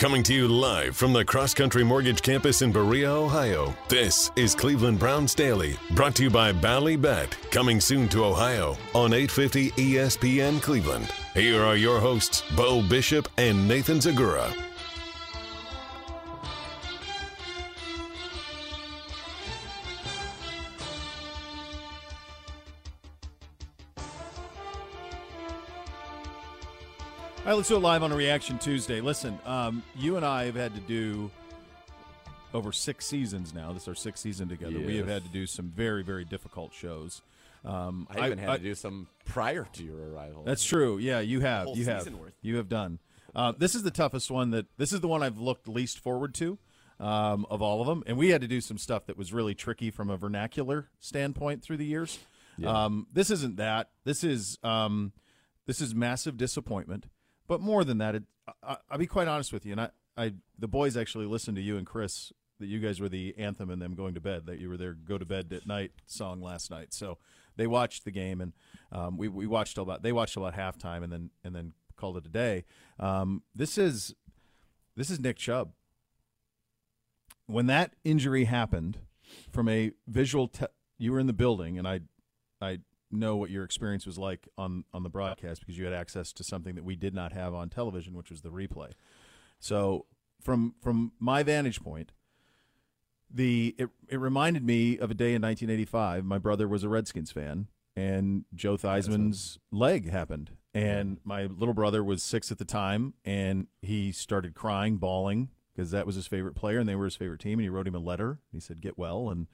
Coming to you live from the Cross Country Mortgage Campus in Berea, Ohio. This is Cleveland Browns Daily, brought to you by Bally Bet, coming soon to Ohio on 850 ESPN Cleveland. Here are your hosts, Beau Bishop and Nathan Zegura. Right, let's do it live on a Reaction Tuesday. Listen, um, you and I have had to do over six seasons now. This is our sixth season together. We have had to do some very, very difficult shows. Um, I even had to do some prior to your arrival. That's true. Yeah, you have. You have. worth. You have done. Uh, this is the toughest one. That this is the one I've looked least forward to um, of all of them. And we had to do some stuff that was really tricky from a vernacular standpoint through the years. Um, this isn't that. This is um, this is massive disappointment. But more than that, it, I, I'll be quite honest with you. And I, I, the boys actually listened to you and Chris. That you guys were the anthem and them going to bed. That you were their go to bed at night song last night. So they watched the game and um, we we watched about they watched about halftime and then and then called it a day. Um, this is this is Nick Chubb. When that injury happened, from a visual, te- you were in the building, and I I know what your experience was like on on the broadcast because you had access to something that we did not have on television, which was the replay. So from from my vantage point, the it it reminded me of a day in 1985. My brother was a Redskins fan, and Joe Theismann's leg happened, and my little brother was six at the time, and he started crying, bawling because that was his favorite player, and they were his favorite team. And he wrote him a letter. He said, "Get well." And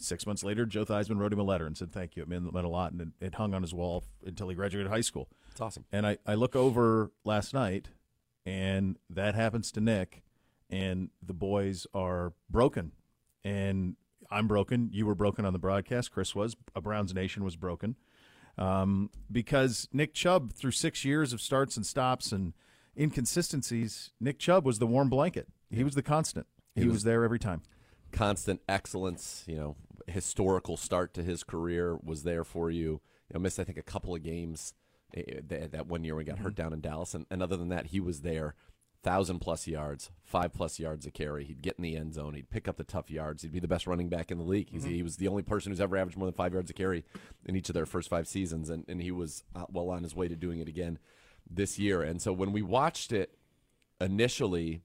six months later, Joe Theismann wrote him a letter and said, "Thank you. It meant, meant a lot." And it, it hung on his wall until he graduated high school. It's awesome. And I, I look over last night, and that happens to Nick, and the boys are broken. And I'm broken. You were broken on the broadcast. Chris was. A Browns Nation was broken. Um, because Nick Chubb, through six years of starts and stops and inconsistencies, Nick Chubb was the warm blanket. He was the constant. He, He was, was- there every time. Constant excellence, you know, historical start to his career was there for you. You know, missed I think a couple of games eh, that, that one year when he got hurt down in Dallas, and, and other than that, he was there. Thousand plus yards, five plus yards a carry. He'd get in the end zone. He'd pick up the tough yards. He'd be the best running back in the league. He's, He was the only person who's ever averaged more than five yards a carry in each of their first five seasons, and, and he was uh, well on his way to doing it again this year. And so when we watched it initially,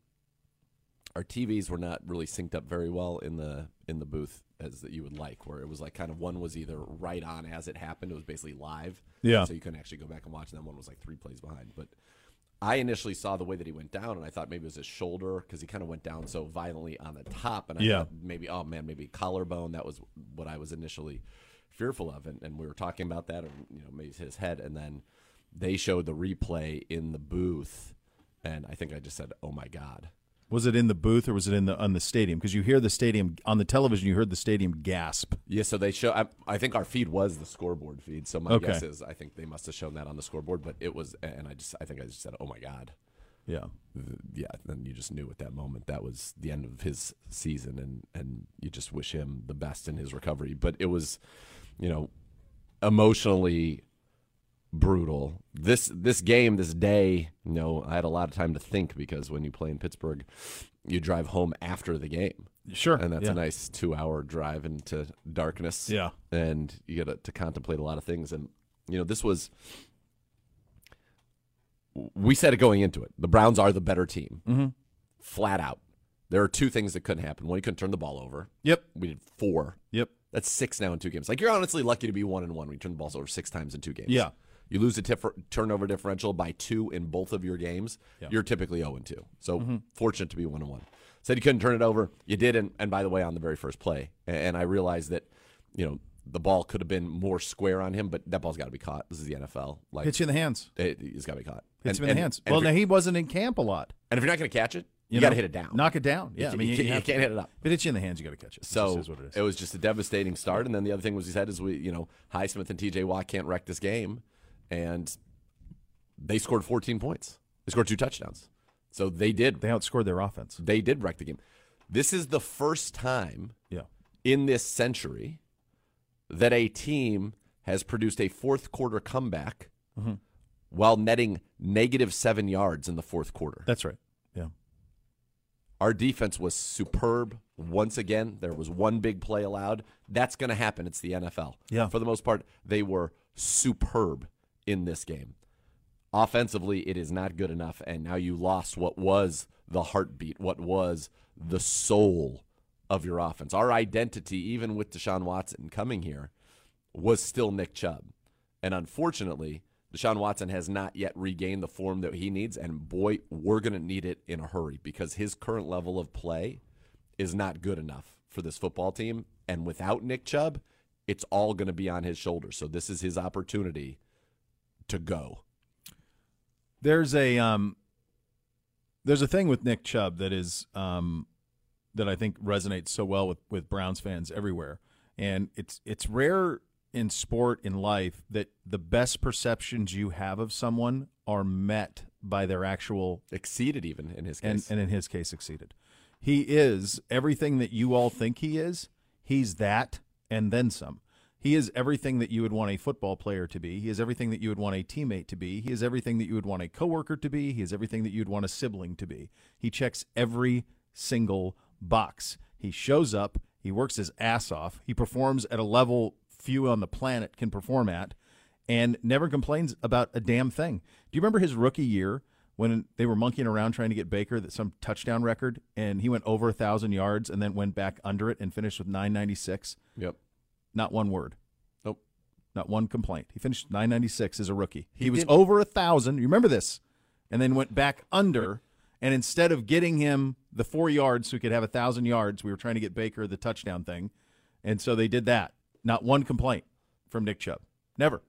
our TVs were not really synced up very well in the in the booth as that you would like, where it was like kind of one was either right on as it happened, it was basically live, Yeah. so you couldn't actually go back and watch. And then one was like three plays behind. But I initially saw the way that he went down, and I thought maybe it was his shoulder because he kind of went down so violently on the top, and I Yeah. thought maybe oh man, maybe collarbone. That was what I was initially fearful of, and, and we were talking about that, or you know, maybe his head, and then they showed the replay in the booth, and I think I just said, "Oh my god." Was it in the booth or was it in the on the stadium? Because you hear the stadium on the television. You heard the stadium gasp. Yeah, so they show. I, I think our feed was the scoreboard feed. So my Okay. guess is I think they must have shown that on the scoreboard, but it was, and I just, I think I just said, "Oh my god." Yeah. Yeah, then you just knew at that moment that was the end of his season, and and you just wish him the best in his recovery. But it was, you know, emotionally brutal. This this game, this day, you know, I had a lot of time to think because when you play in Pittsburgh, you drive home after the game. Sure. And that's yeah. a nice two hour drive into darkness. Yeah. And you get to, to contemplate a lot of things. And, you know, this was, we said it going into it. The Browns are the better team, Mm-hmm. flat out. There are two things that couldn't happen. One, you couldn't turn the ball over. Yep. We did four Yep. That's six now in two games. Like you're honestly lucky to be one and one when you turn the balls over six times in two games. Yeah. You lose a tif- turnover differential by two in both of your games. Yeah. You're typically 0 and 2. So mm-hmm. fortunate to be 1 and 1. Said you couldn't turn it over. You did. And, and by the way, on the very first play. And, and I realized that, you know, the ball could have been more square on him, but that ball's got to be caught. This is the NFL. Like Hits you in the hands. it, it's got to be caught. Hits And- you in the hands. Well, now he wasn't in camp a lot. and if you're not going to catch it, you, You got to hit it down. Knock it down. Yeah, I mean, you, you, you can't hit it up. If it hits you in the hands, you got to catch it. So just is what it it was just a devastating start. And then the other thing was he said is we, you know, Highsmith and TJ Watt can't wreck this game. And they scored 14 points. They scored two touchdowns. So they did. they outscored their offense. They did wreck the game. This is the first time Yeah. in this century that a team has produced a fourth quarter comeback Mm-hmm. while netting negative seven yards in the fourth quarter. That's right. Yeah. Our defense was superb once again. There was one big play allowed. That's going to happen. It's the NFL. Yeah. For the most part, they were superb in this game. Offensively, it is not good enough. And now you lost what was the heartbeat, what was the soul of your offense. Our identity, even with Deshaun Watson coming here, was still Nick Chubb. And unfortunately, Deshaun Watson has not yet regained the form that he needs. And boy, we're going to need it in a hurry because his current level of play is not good enough for this football team. And without Nick Chubb, it's all going to be on his shoulders. So this is his opportunity to go. There's a um, there's a thing with Nick Chubb that is um, that I think resonates so well with with Browns fans everywhere, and it's it's rare in sport in life that the best perceptions you have of someone are met by their actual Exceeded even in his case. and in his case succeeded. He is everything that you all think he is. He's that and then some. He is everything that you would want a football player to be. He is everything that you would want a teammate to be. He is everything that you would want a coworker to be. He is everything that you'd want a sibling to be. He checks every single box. He shows up, he works his ass off, he performs at a level few on the planet can perform at and never complains about a damn thing. Do you remember his rookie year when they were monkeying around trying to get Baker that some touchdown record and he went over a thousand yards and then went back under it and finished with 996? yep. Not one word. Nope. Not one complaint. He finished 996 as a rookie. He, He was did- over a thousand. You remember this? And then went back under. And instead of getting him the four yards so he could have a thousand yards, we were trying to get Baker the touchdown thing. And so they did that. Not one complaint from Nick Chubb. Never.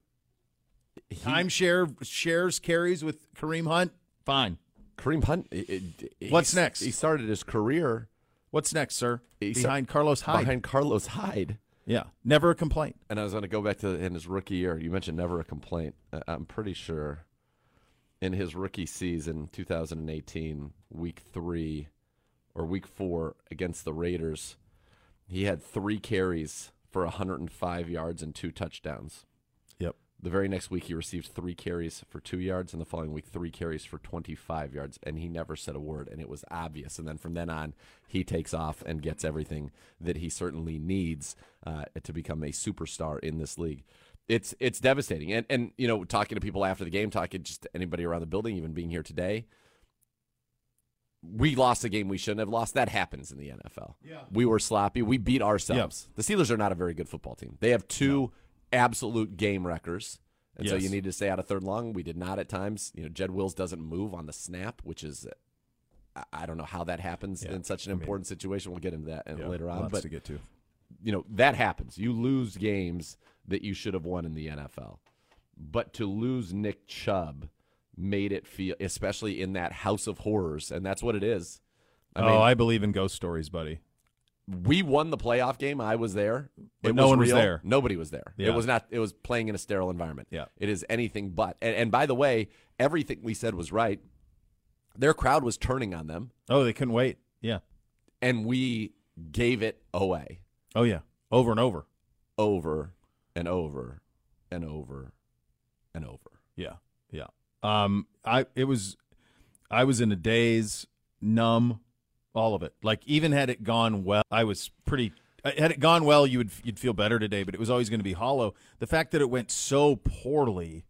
Timeshare shares carries with Kareem Hunt. Fine. Kareem Hunt. it- it- What's next? He started his career What's next, sir? He's- Behind Carlos Hyde. behind Carlos Hyde. Yeah. Never a complaint. And I was going to go back to in his rookie year. You mentioned never a complaint. I'm pretty sure in his rookie season, 2018, week three or week four against the Raiders, he had three carries for 105 yards and two touchdowns. Yep. The very next week, he received three carries for two yards, and the following week, three carries for 25 yards, and he never said a word, and it was obvious. And then from then on, he takes off and gets everything that he certainly needs uh, to become a superstar in this league. It's it's devastating, and and you know, talking to people after the game, talking just to anybody around the building, even being here today. We lost a game we shouldn't have lost. That happens in the NFL. Yeah. We were sloppy. We beat ourselves. The Steelers are not a very good football team. They have two absolute game wreckers. And so you need to stay out of third long. We did not at times. You know, Jed Wills doesn't move on the snap, which is I- don't know how that happens Yeah, in such an I mean- important situation. We'll get into that uh, Yeah, later on. But to get to. you know that happens. You lose games that you should have won in the NFL, but to lose Nick Chubb made it feel, especially in that house of horrors, and that's what it is. I oh, mean, I believe in ghost stories, buddy. We won the playoff game. I was there. But it no one was there. Nobody was there. Yeah. It was not. It was playing in a sterile environment. Yeah. It is anything but. And, and by the way, everything we said was right. Their crowd was turning on them, Oh, they couldn't wait. Yeah. and we gave it away Oh, yeah. Over and over. over and over and over and over. Yeah, yeah. Um, I it was, I was in a daze, numb, all of it. Like even had it gone well, I was pretty. uh, Had it gone well, you would you'd feel better today. But it was always going to be hollow. The fact that it went so poorly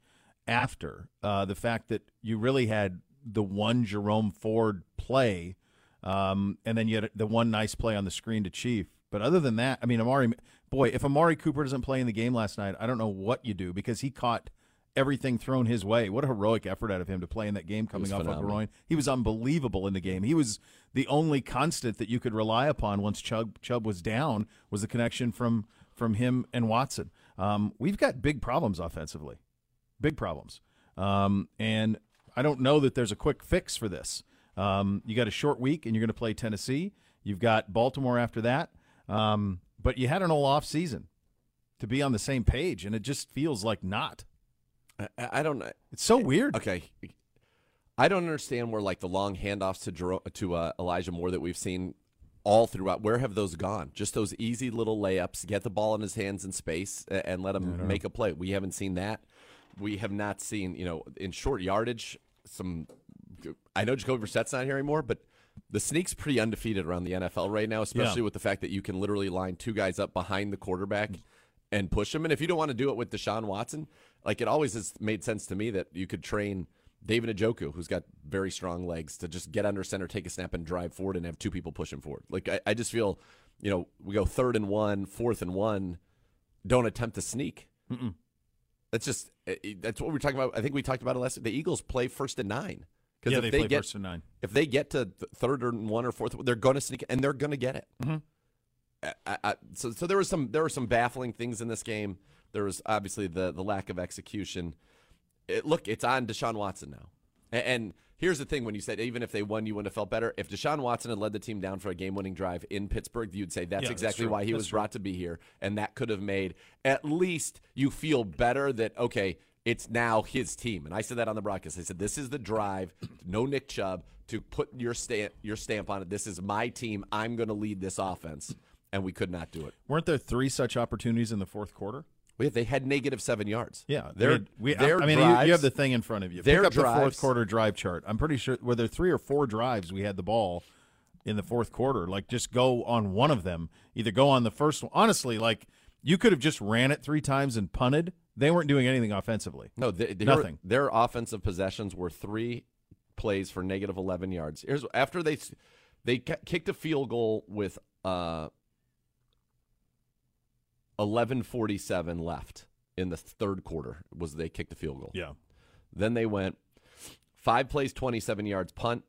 after, uh, the fact that you really had the one Jerome Ford play, um, and then you had the one nice play on the screen to Chief. But other than that, I mean, Amari, boy, if Amari Cooper doesn't play in the game last night, I don't know what you do because he caught everything thrown his way. What a heroic effort out of him to play in that game coming off phenomenal. a groin. He was unbelievable in the game. He was the only constant that you could rely upon once Chubb, Chubb was down was the connection from from him and Watson. Um, we've got big problems offensively, big problems, um, and I don't know that there's a quick fix for this. Um, you got a short week, and you're going to play Tennessee. You've got Baltimore after that, um, but you had an whole off season to be on the same page, and it just feels like not. I, I don't know. It's so weird. Okay. I don't understand where like the long handoffs to Jero- to uh, Elijah Moore that we've seen all throughout. Where have those gone? Just those easy little layups, get the ball in his hands in space, a- and let him make a play. We haven't seen that. We have not seen you know in short yardage some. I know Jacoby Brissett's not here anymore, but the sneak's pretty undefeated around the NFL right now, especially Yeah. with the fact that you can literally line two guys up behind the quarterback and push them. And if you don't want to do it with Deshaun Watson, like it always has made sense to me that you could train David Njoku, who's got very strong legs, to just get under center, take a snap, and drive forward and have two people push him forward. Like I, I just feel, you know, we go third and one, fourth and one, don't attempt to sneak. That's just it- it- that's what we're talking about. I think we talked about it last. The Eagles play first and nine because Yeah, if they they, play get first and nine. if they get to third and one or fourth, they're going to sneak and they're going to get it. Mm-hmm. I, I, I- so, so there was some there were some baffling things in this game. There was obviously the the lack of execution. It, look, it's on Deshaun Watson now. And, and here's the thing: when you said even if they won, you wouldn't have felt better. If Deshaun Watson had led the team down for a game-winning drive in Pittsburgh, you'd say that's Yeah, exactly true. why he That's was true. brought to be here, and that could have made at least you feel better that okay, it's now his team. And I said that on the broadcast. I said this is the drive, no Nick Chubb, to put your stamp your stamp on it. This is my team. I'm going to lead this offense, and we could not do it. Weren't there three such opportunities in the fourth quarter? We, they had negative seven yards. Yeah, their, we had- we, their I mean, you, drives, you have the thing in front of you. their Pick up the fourth quarter drive chart. I'm pretty sure were there three or four drives we had the ball in the fourth quarter. Like, just go on one of them. Either go on the first one. Honestly, like you could have just ran it three times and punted. They weren't doing anything offensively. no they, they- Nothing. Their offensive possessions were three plays for negative 11 yards. Here's after they they kicked a field goal with uh 11:47 left in the third quarter was they kicked the field goal. Yeah, Then they went five plays, 27 yards, punt,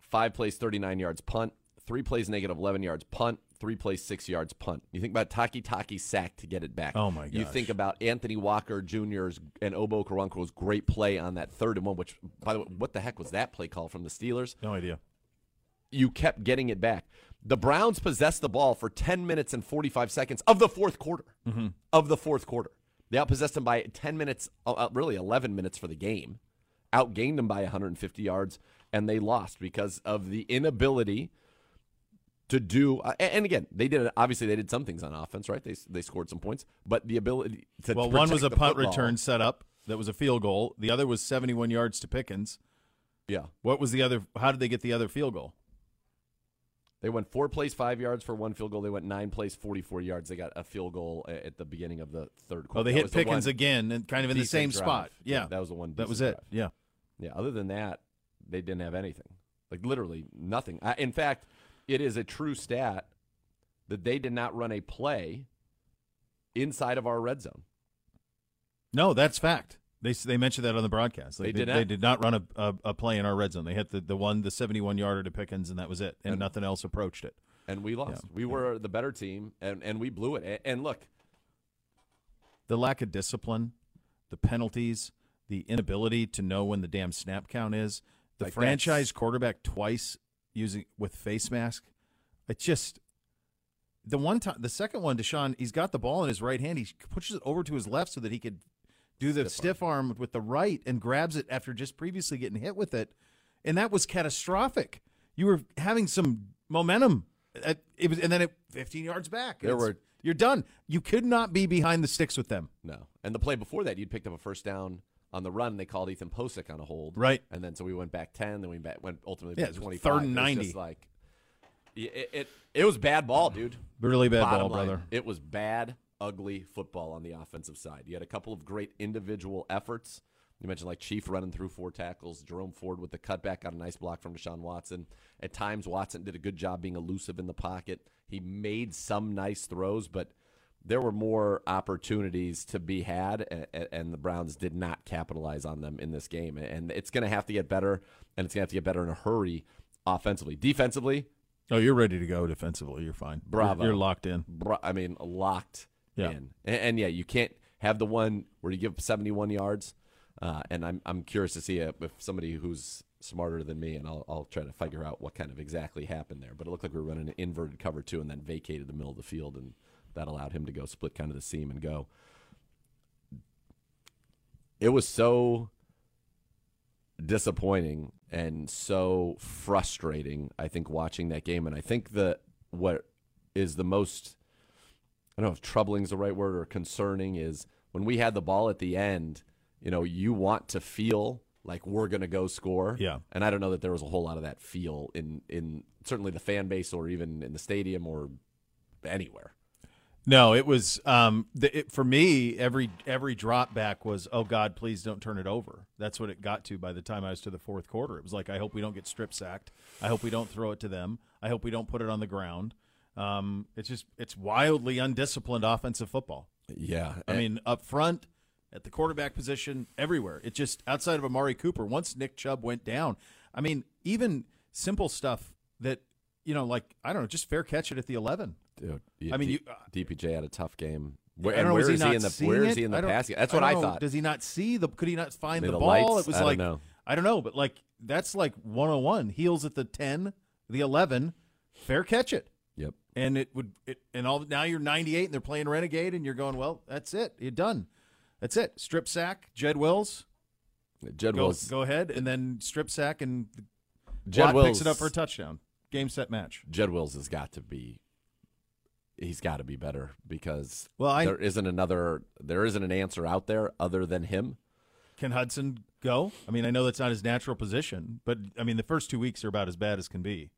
five plays, 39 yards, punt, three plays, negative 11 yards, punt, three plays, six yards, punt. You think about Taki Taki's sack to get it back. Oh, my god! You think about Anthony Walker Jr.'s and Ogbo Okoronkwo's great play on that third and one, which, by the way, what the heck was that play call from the Steelers? no idea. You kept getting it back. The Browns possessed the ball for 10 minutes and 45 seconds of the fourth quarter. Of the fourth quarter. They outpossessed them by 10 minutes, uh, uh, really 11 minutes for the game, outgained them by 150 yards, and they lost because of the inability to do. Uh, and again, they did obviously they did some things on offense, right? They they scored some points, but the ability to Well, one was a punt football- return set up that was a field goal. The other was 71 yards to Pickens. Yeah, What was the other? How did they get the other field goal? They went four plays, five yards for one field goal. They went nine plays, 44 yards. They got a field goal at the beginning of the third quarter. Oh, they That hit the Pickens again, and kind of in the same drive. spot. Yeah, that was the one. that was it. drive. Yeah. Yeah. Other than that, they didn't have anything. Like literally nothing. I, in fact, it is a true stat that they did not run a play inside of our red zone. No, that's fact. They they mentioned that on the broadcast. They did They not? did not run a, a, a play in our red zone. They hit the, the one the seventy one yarder to Pickens, and that was it, and, And- nothing else approached it. And we lost. We were the better team, and, and we blew it. And look, The lack of discipline, the penalties, the inability to know when the damn snap count is, the Like, franchise that's- quarterback twice using with face mask. It just the one time, the second one, Deshaun, he's got the ball in his right hand. He pushes it over to his left so that he could do the stiff, arm with the right and grabs it after just previously getting hit with it, and that was catastrophic. You were having some momentum. At, it was, and then it 15 yards back. There were- you're done. You could not be behind the sticks with them. no. And the play before that, you'd picked up a first down on the run. They called Ethan Pocic on a hold. Right. And then so we went back 10, then we back, went ultimately Yeah, back 25. third and It was 90. just like, it, it, it was bad ball, dude. Really bad Bottom ball, line, brother. It was bad, ugly football on the offensive side. You had a couple of great individual efforts. You mentioned like Chief running through four tackles, Jerome Ford with the cutback got a nice block from Deshaun Watson. At times, Watson did a good job being elusive in the pocket. He made some nice throws, but there were more opportunities to be had, and, the Browns did not capitalize on them in this game. And it's going to have to get better, and it's going to have to get better in a hurry offensively. Defensively, Oh, you're ready to go defensively. You're fine. Bravo. You're, you're locked in. bro- I mean, locked Yeah. in. And, and yeah, you can't have the one where you give up 71 yards. Uh, and I'm I'm curious to see if if somebody who's smarter than me, and I'll I'll try to figure out what kind of exactly happened there. But it looked like we were running an inverted cover two, and then vacated the middle of the field, and that allowed him to go split kind of the seam and go. It was so disappointing and so frustrating. I think watching that game, and I think the what is the most I don't know if troubling is the right word or concerning is when we had the ball at the end. You know, you want to feel like we're going to go score. Yeah. and I don't know that there was a whole lot of that feel in in certainly the fan base or even in the stadium or anywhere. No, it was um, the, it, for me. Every every drop back was, oh God, please don't turn it over. That's what it got to by the time I was to the fourth quarter. It was like, I hope we don't get strip sacked. I hope we don't throw it to them. I hope we don't put it on the ground. Um, it's just it's wildly undisciplined offensive football. Yeah, I mean, up front, at the quarterback position, everywhere. It just outside of Amari Cooper. Once Nick Chubb went down, I mean, even simple stuff that you know, like I don't know, just fair catch it at the eleven. Dude, I mean, you- DPJ had a tough game. Where, and know, where is he he in the where it? is he in the passing? That's what I know. thought. Does he not see the? Could he not find the, ball? lights? It was I like know. I don't know, but like that's like one on one. Heels at the ten, the eleven, fair catch it. And it would. It, and all now you're 98 and they're playing Renegade, and you're going, well, that's it, you're done. That's it. Strip sack, Jed Wills, Jed go, Wills. go ahead, and then strip sack, and Jed Watt Wills picks it up for a touchdown. Game set match. Jed Wills has got to be. He's got to be better because Well, I- there isn't another. There isn't an answer out there other than him. Can Hudson go? I mean, I know that's not his natural position, but I mean, the first two weeks are about as bad as can be.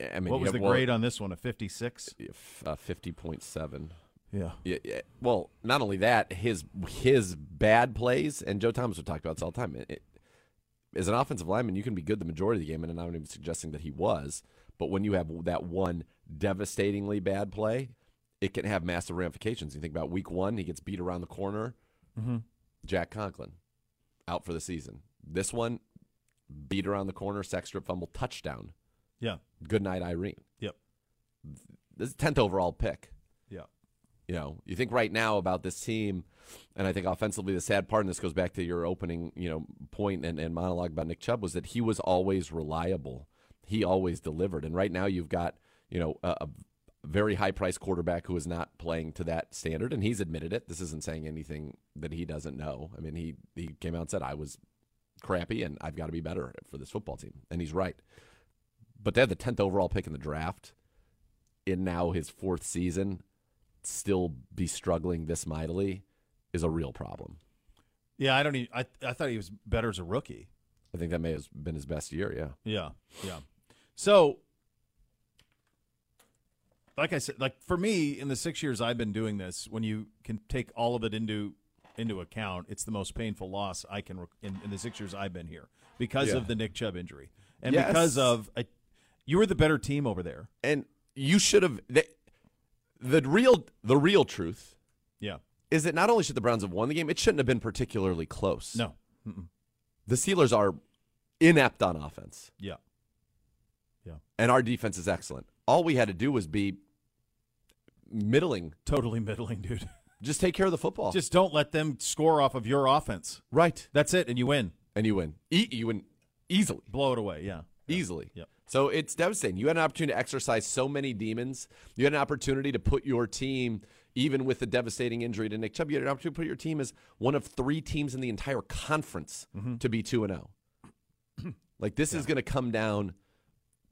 I mean, what was the well, grade on this one? A 56? if, Uh, Fifty point seven. Yeah. Yeah, yeah. Well, not only that, his his bad plays, and Joe Thomas would talk about this all the time. It, it, as an offensive lineman, you can be good the majority of the game, and I'm not even suggesting that he was. But when you have that one devastatingly bad play, it can have massive ramifications. You think about week one, he gets beat around the corner. Mhm. Jack Conklin out for the season. This one, beat around the corner, sack strip fumble, touchdown. Yeah. Good night, Irene. Yep. This is tenth overall pick. Yeah. You know, you think right now about this team, and I think offensively, the sad part, and this goes back to your opening, you know, point and, and monologue about Nick Chubb was that he was always reliable. He always delivered. And right now, you've got, you know, a, a very high priced quarterback who is not playing to that standard, and he's admitted it. This isn't saying anything that he doesn't know. I mean, he he came out and said, "I was crappy, and I've got to be better for this football team," and he's right. But they had the tenth overall pick in the draft in now his fourth season still be struggling this mightily is a real problem. Yeah, I don't even, I, I thought he was better as a rookie. I think that may have been his best year. Yeah. Yeah. Yeah. So, like I said, like for me, in the six years I've been doing this, when you can take all of it into into account, it's the most painful loss I can rec- in, in the six years I've been here because Yeah. of the Nick Chubb injury and Yes. because of a, you were the better team over there. And you should have the, the real the real truth Yeah. is that not only should the Browns have won the game, it shouldn't have been particularly close. No. Mm-mm. The Steelers are inept on offense, Yeah. Yeah. and our defense is excellent. All we had to do was be middling. Totally middling, dude. Just take care of the football. Just don't let them score off of your offense. right, That's it, and you win. and you win. E- you win easily. Blow it away. Yeah. Easily. Yep. So it's devastating. You had an opportunity to exercise so many demons. You had an opportunity to put your team, even with the devastating injury to Nick Chubb, you had an opportunity to put your team as one of three teams in the entire conference mm-hmm. to be two and zero. Oh. Like this is going to come down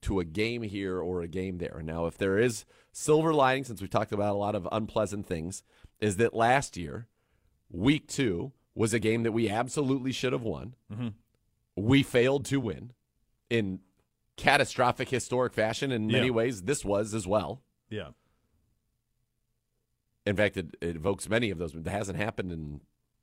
to a game here or a game there. Now, if there is silver lining, since we've talked about a lot of unpleasant things, is that last year, week two was a game that we absolutely should have won. Mm-hmm. We failed to win in catastrophic historic fashion in many Yeah. ways this was as well Yeah. in fact it, it evokes many of those it hasn't happened in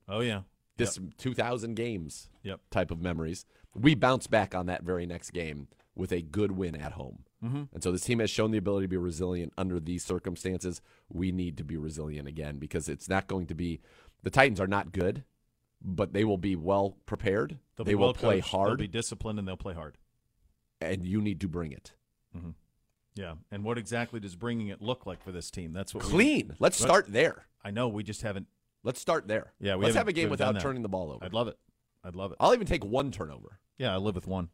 Oh yeah. this 2000 games Yep. type of memories. We bounce back on that very next game with a good win at home. Mm-hmm. And so this team has shown the ability to be resilient under these circumstances. We need to be resilient again because it's not going to be the Titans are not good, but they will be well prepared. They'll they be will well play coached, They'll be disciplined, and they'll play hard. And you need to bring it. Yeah. And what exactly does bringing it look like for this team? That's what we- Clean. Let's start there. I know we just haven't. Let's start there. Yeah, we Let's haven't- a game we haven't done without turning the ball over. I'd love it. I'd love it. I'll even take one turnover. Yeah, I live with one.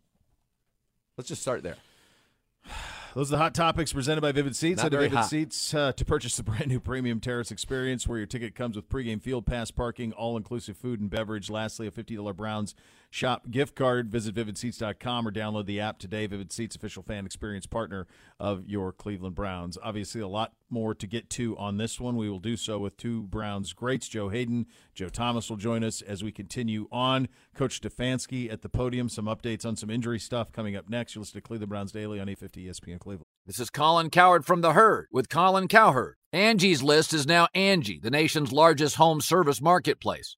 Let's just start there. Those are the hot topics presented by Vivid Seats. Not Head Vivid hot. Seats uh, to purchase the brand new Premium Terrace Experience, where your ticket comes with pregame field pass parking, all inclusive food and beverage. Lastly, a $50 Browns shop gift card. Visit vividseats.com or download the app today. Vivid Seats, official fan experience partner of your Cleveland Browns. Obviously, a lot more to get to on this one. We will do so with two Browns greats. Joe Haden, Joe Thomas will join us as we continue on. Coach Stefanski at the podium. Some updates on some injury stuff coming up next. You listen to Cleveland Browns Daily on 850 ESPN Cleveland. This is Colin Cowherd from The Herd with Colin Cowherd. Angie's List is now Angie, the nation's largest home service marketplace.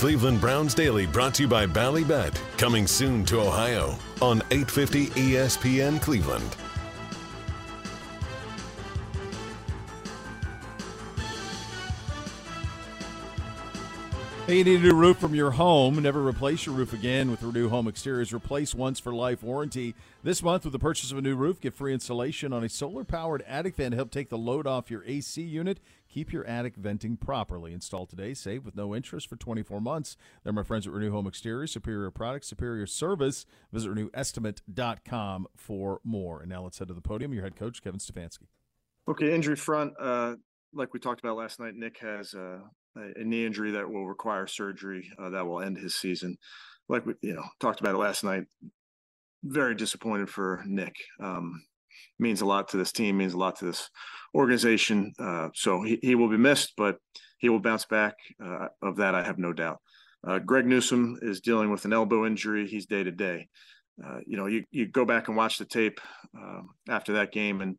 Cleveland Browns Daily brought to you by Ballybet. Coming soon to Ohio on 850 ESPN Cleveland. Hey, you need a new roof from your home. Never replace your roof again with Renew Home Exteriors. Replace once for life warranty. This month, with the purchase of a new roof, get free installation on a solar powered attic fan to help take the load off your AC unit. Keep your attic venting properly. Install today. Save with no interest for 24 months. They're my friends at Renew Home Exteriors. Superior products, superior service. Visit renewestimate.com for more. And now let's head to the podium. Your head coach, Kevin Stefanski. Okay, injury front. Uh, like we talked about last night, Nick has uh, a, knee injury that will require surgery uh, that will end his season. Like we, you know, talked about it last night. Very disappointed for Nick. Um, means a lot to this team. Means a lot to this organization. Uh, so he, he will be missed, but he will bounce back. Uh, of that, I have no doubt. Uh, Greg Newsome is dealing with an elbow injury. He's day to day. Uh, you know, you you go back and watch the tape um, after that game, and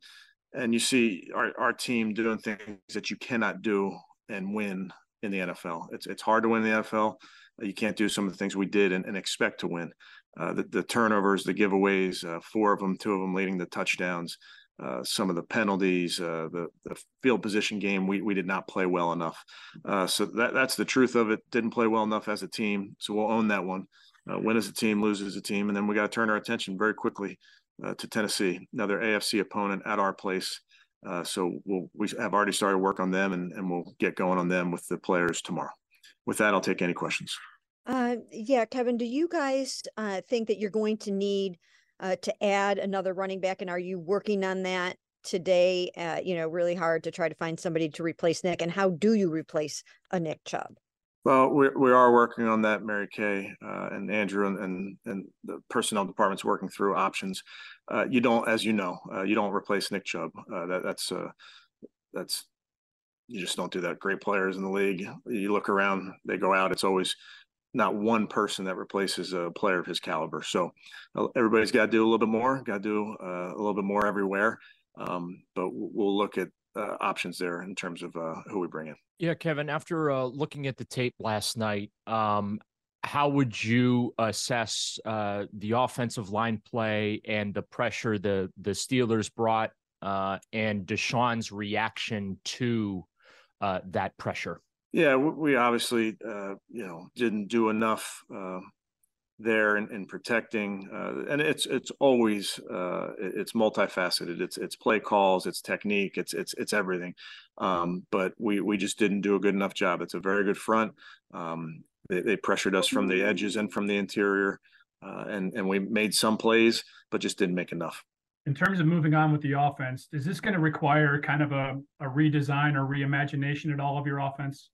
and you see our, our team doing things that you cannot do and win in the NFL. It's it's hard to win in the NFL. You can't do some of the things we did and, and expect to win. Uh, the, the turnovers, the giveaways, uh, four of them, two of them leading the touchdowns. Uh, some of the penalties, uh, the the field position game, we we did not play well enough. Uh, so that that's the truth of it. Didn't play well enough as a team. So we'll own that one. Uh, win as a team, lose as a team, and then we got to turn our attention very quickly uh, to Tennessee, another AFC opponent at our place. Uh, so we'll, we have already started work on them, and, and we'll get going on them with the players tomorrow. With that, I'll take any questions. Uh, yeah, Kevin, do you guys uh, think that you're going to need uh, to add another running back, and are you working on that today? Uh, you know, really hard to try to find somebody to replace Nick, and how do you replace a Nick Chubb? Well, we we are working on that, Mary Kay uh, and Andrew and, and and the personnel department's working through options. Uh, you don't, as you know, uh, you don't replace Nick Chubb. Uh, that that's uh, that's you just don't do that. Great players in the league. You look around, they go out. It's always not one person that replaces a player of his caliber. So uh, everybody's got to do a little bit more, got to do uh, a little bit more everywhere. Um, but we'll look at options there in terms of who we bring in. Yeah, Kevin. After looking at the tape last night, um, how would you assess uh, the offensive line play and the pressure the the Steelers brought, and Deshaun's reaction to that pressure? Yeah, we obviously, uh, you know, didn't do enough uh, there in, in protecting, uh, and it's it's always uh, it's multifaceted. It's it's play calls, it's technique, it's it's it's everything. Um, but we we just didn't do a good enough job. It's a very good front. Um, they, they, pressured us from the edges and from the interior, uh, and and we made some plays, but just didn't make enough in terms of moving on with the offense, is this going to require kind of a, a redesign or reimagination at all of your offense?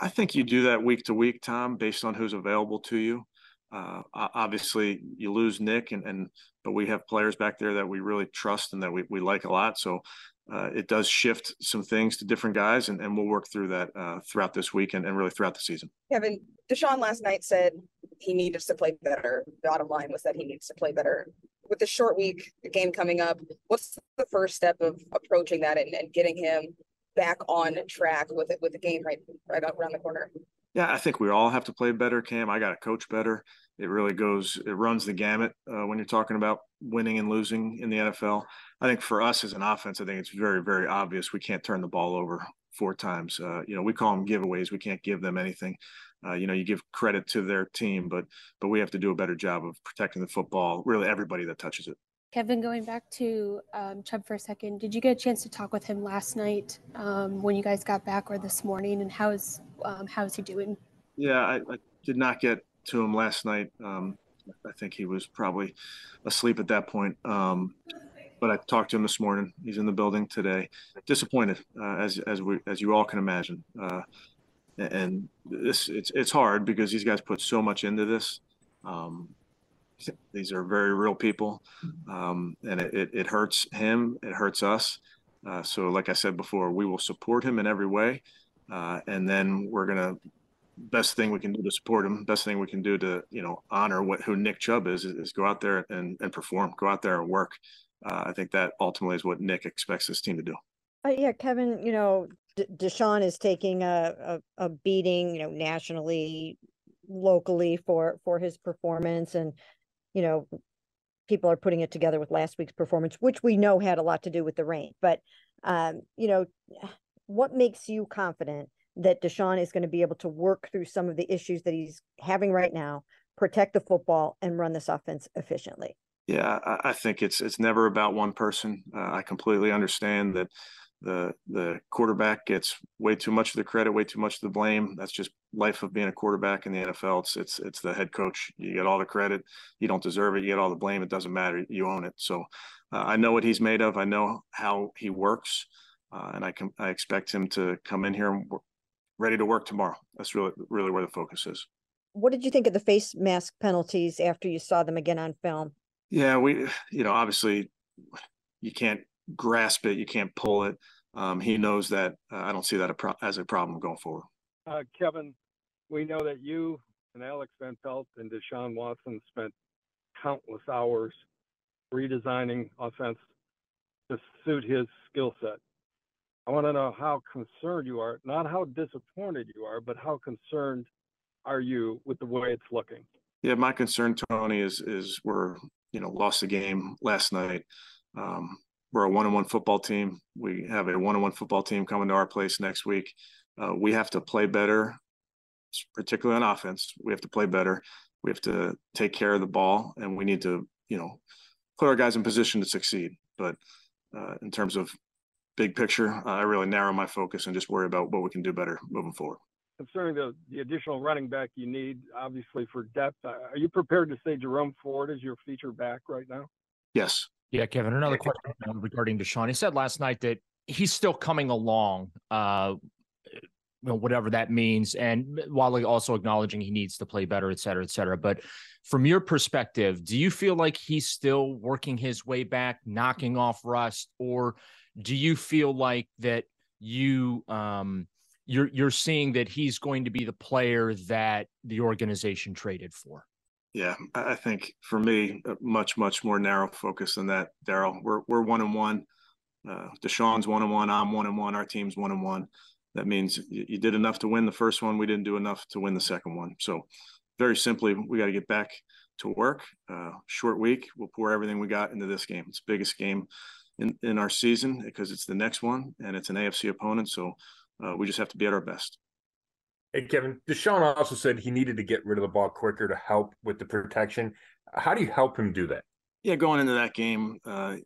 I think you do that week to week, Tom, based on who's available to you. Uh, obviously, you lose Nick, and, and but we have players back there that we really trust and that we, we like a lot. So uh, it does shift some things to different guys, and, and we'll work through that uh, throughout this week and, and really throughout the season. Kevin, Deshaun last night said he needed to play better. The Bottom line was that he needs to play better. With the short week, the game coming up, what's the first step of approaching that and, and getting him back on track with it with the game right right around the corner. Yeah, I think we all have to play better, Cam. I got to coach better. It really goes, it runs the gamut uh, when you're talking about winning and losing in the NFL. I think for us as an offense, I think it's very, very obvious we can't turn the ball over four times. Uh, you know, we call them giveaways. We can't give them anything. Uh, you know, you give credit to their team, but but we have to do a better job of protecting the football. Really, everybody that touches it. Kevin, going back to um, Chubb for a second, did you get a chance to talk with him last night um, when you guys got back or this morning? And how is um, how is he doing? Yeah, I, I, did not get to him last night. Um, I think he was probably asleep at that point. But I talked to him this morning. He's in the building today. Disappointed, uh, as as we as you all can imagine. Uh, and this it's it's hard because these guys put so much into this. Um, these are very real people, um, and it, it, it, hurts him. It hurts us. Uh, so, like I said before, we will support him in every way, uh, and then we're gonna best thing we can do to support him. Best thing we can do to you know honor what who Nick Chubb is is, is go out there and and perform. Go out there and work. Uh, I think that ultimately is what Nick expects this team to do. Uh, yeah, Kevin. You know, D- Deshaun is taking a, a, a beating. You know, nationally, locally for for his performance and you know, people are putting it together with last week's performance, which we know had a lot to do with the rain. But, um, you know, what makes you confident that Deshaun is going to be able to work through some of the issues that he's having right now, protect the football, and run this offense efficiently? Yeah, I think it's it's never about one person. Uh, I completely understand that the the quarterback gets way too much of the credit, way too much of the blame. That's just life of being a quarterback in the NFL. It's it's it's the head coach. You get all the credit. You don't deserve it. You get all the blame. It doesn't matter. You own it. So uh, I know what he's made of. I know how he works, uh, and I can I expect him to come in here and ready to work tomorrow. That's really really where the focus is. What did you think of the face mask penalties after you saw them again on film? Yeah, we you know obviously you can't grasp it, you can't pull it. Um, he knows that uh, I don't see that a pro- as a problem going forward. Uh, Kevin, we know that you and Alex Van Pelt and Deshaun Watson spent countless hours redesigning offense to suit his skill set. I want to know how concerned you are, not how disappointed you are, but how concerned are you with the way it's looking? Yeah, my concern, Tony, is is we're you know lost the game last night. Um, we're a one-on-one football team. We have a one-on-one football team coming to our place next week. Uh, we have to play better, particularly on offense. We have to play better. We have to take care of the ball, and we need to, you know, put our guys in position to succeed. But uh, in terms of big picture, I really narrow my focus and just worry about what we can do better moving forward. Concerning the, the additional running back you need, obviously for depth, uh, are you prepared to say Jerome Ford is your feature back right now? Yes. Yeah, Kevin. Another question regarding Deshaun. He said last night that he's still coming along, uh, you know, whatever that means, and while also acknowledging he needs to play better, et cetera, et cetera. But from your perspective, do you feel like he's still working his way back, knocking off rust, or do you feel like that you um, you're you're seeing that he's going to be the player that the organization traded for. Yeah, I think for me, much much more narrow focus than that. Daryl, we're we're one and one. Uh, Deshaun's one and one. I'm one and one. Our team's one and one. That means you, you did enough to win the first one. We didn't do enough to win the second one. So, very simply, we got to get back to work. Uh, short week. We'll pour everything we got into this game. It's biggest game in, in our season because it's the next one and it's an AFC opponent. So uh, we just have to be at our best. Hey, Kevin, Deshaun also said he needed to get rid of the ball quicker to help with the protection. How do you help him do that? Yeah, going into that game, uh,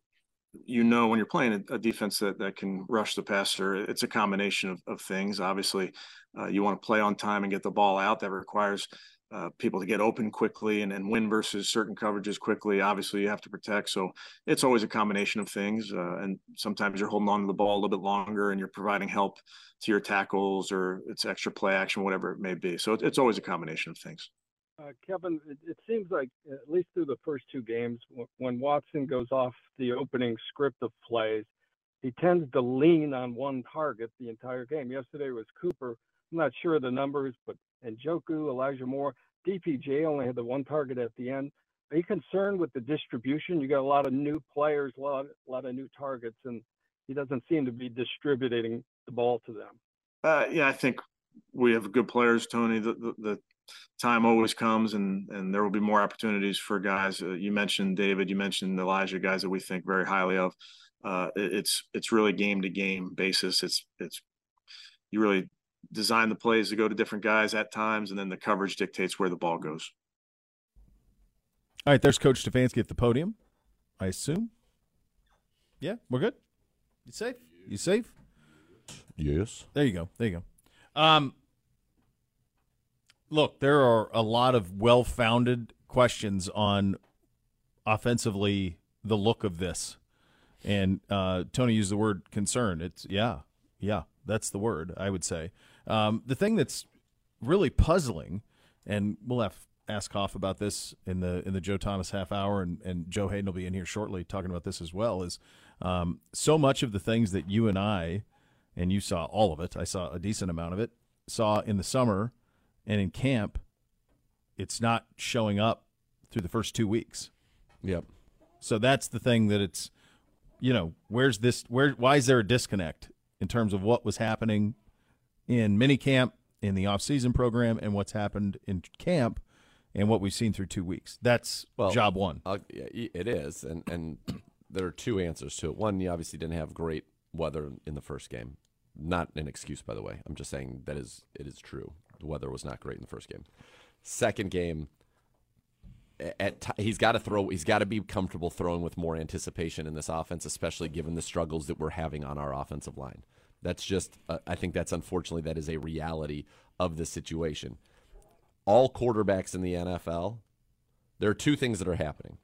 you know when you're playing a, defense that, that can rush the passer, it's a combination of, of things. Obviously, uh, you want to play on time and get the ball out. That requires uh, people to get open quickly and, win versus certain coverages quickly. Obviously, you have to protect. So it's always a combination of things. Uh, and sometimes you're holding on to the ball a little bit longer and you're providing help to your tackles or it's extra play action, whatever it may be. So it, it's always a combination of things. Uh, Kevin, it, it, seems like at least through the first two games, when Watson goes off the opening script of plays, he tends to lean on one target the entire game. Yesterday was Cooper. I'm not sure of the numbers, but Njoku, Elijah Moore, DPJ only had the one target at the end. Are you concerned with the distribution? You got a lot of new players, a lot, a lot of new targets, and he doesn't seem to be distributing the ball to them. Uh, yeah, I think we have good players, Tony. The, the, the, time always comes, and and there will be more opportunities for guys. Uh, you mentioned David, you mentioned Elijah, guys that we think very highly of. Uh, it, it's it's really game to game basis. It's it's you really design the plays to go to different guys at times, and then the coverage dictates where the ball goes. All right, there's Coach Stefanski at the podium, I assume. Yeah, we're good. You safe? You safe? Yes. There you go. There you go. Um, look, there are a lot of well-founded questions on offensively the look of this, and uh, Tony used the word concern. It's yeah, yeah, that's the word I would say. Um, the thing that's really puzzling, and we'll have ask Hoff about this in the in the Joe Thomas half hour, and, and Joe Haden will be in here shortly talking about this as well. Is um, so much of the things that you and I, and you saw all of it. I saw a decent amount of it. Saw in the summer and in camp. It's not showing up through the first two weeks. Yep. So that's the thing that it's, you know, where's this? Where? Why is there a disconnect in terms of what was happening in minicamp, in the off-season program, and what's happened in camp, and what we've seen through two weeks. That's well, job one. Uh, it is, and and there are two answers to it. One, you obviously didn't have great weather in the first game. Not an excuse, by the way. I'm just saying that is it is true. The weather was not great in the first game. Second game, at t- he's got to throw. He's got to be comfortable throwing with more anticipation in this offense, especially given the struggles that we're having on our offensive line. That's just, uh, I think that's unfortunately that is a reality of the situation. All quarterbacks in the NFL, there are two things that are happening.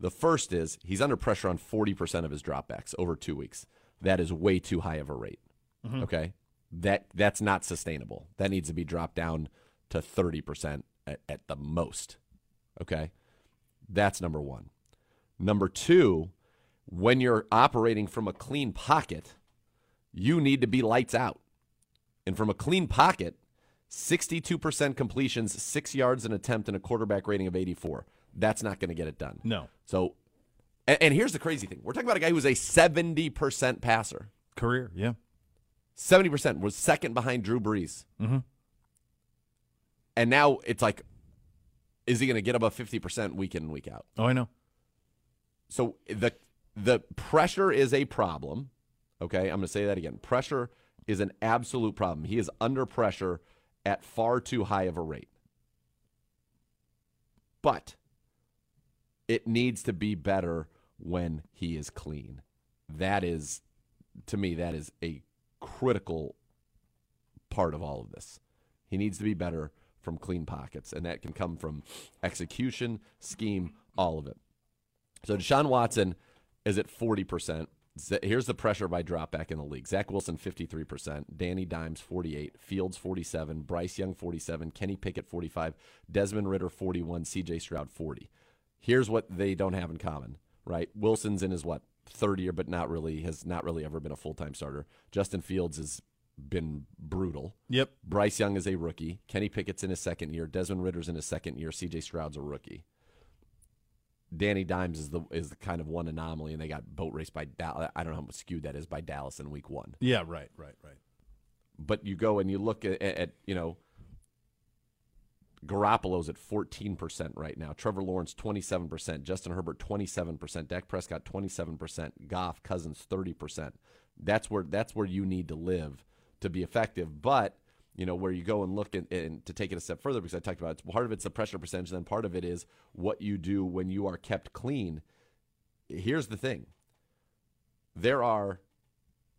The first is he's under pressure on 40% of his dropbacks over two weeks. That is way too high of a rate. Mm-hmm. Okay. That that's not sustainable. That needs to be dropped down to 30% at, at the most. Okay. That's number one. Number two, when you're operating from a clean pocket, you need to be lights out. And from a clean pocket, 62% completions, six yards an attempt, and a quarterback rating of 84. That's not going to get it done. No. So, and, and, here's the crazy thing we're talking about a guy who was a 70% passer. Career, yeah. 70% was second behind Drew Brees. Mm-hmm. And now it's like, is he going to get above 50% week in and week out? Oh, I know. So the the pressure is a problem. Okay, I'm going to say that again. Pressure is an absolute problem. He is under pressure at far too high of a rate. But it needs to be better when he is clean. That is, to me, that is a critical part of all of this. He needs to be better from clean pockets, and that can come from execution, scheme, all of it. So Deshaun Watson is at 40%. Here's the pressure by dropback in the league. Zach Wilson, 53%. Danny Dimes, 48. Fields, 47. Bryce Young, 47. Kenny Pickett, 45. Desmond Ridder, 41. CJ Stroud, 40. Here's what they don't have in common, right? Wilson's in his, what, third year, but not really, has not really ever been a full time starter. Justin Fields has been brutal. Yep. Bryce Young is a rookie. Kenny Pickett's in his second year. Desmond Ridder's in his second year. C.J. Stroud's a rookie. Danny Dimes is the is the kind of one anomaly, and they got boat raced by Dallas. I don't know how much skewed that is by Dallas in Week One. Yeah, right, right, right. But you go and you look at, at, at you know Garoppolo's at 14% right now. Trevor Lawrence 27%, Justin Herbert 27%, Dak Prescott 27%, Goff Cousins 30%. That's where that's where you need to live to be effective. But you know where you go and look at, and to take it a step further because I talked about it, part of it's the pressure percentage, and then part of it is what you do when you are kept clean. Here's the thing: there are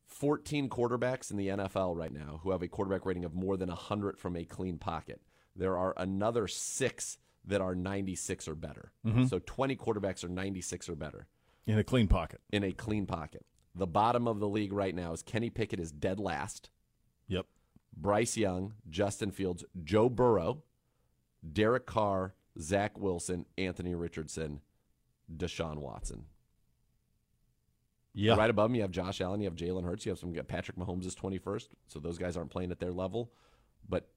14 quarterbacks in the NFL right now who have a quarterback rating of more than 100 from a clean pocket. There are another six that are 96 or better. Mhm. So 20 quarterbacks are 96 or better In a clean pocket. in a clean pocket. The bottom of the league right now is Kenny Pickett is dead last. Yep. Bryce Young, Justin Fields, Joe Burrow, Derek Carr, Zach Wilson, Anthony Richardson, Deshaun Watson. Yeah. Right above him, you have Josh Allen, you have Jalen Hurts, you have some Patrick Mahomes is 21st, so those guys aren't playing at their level. But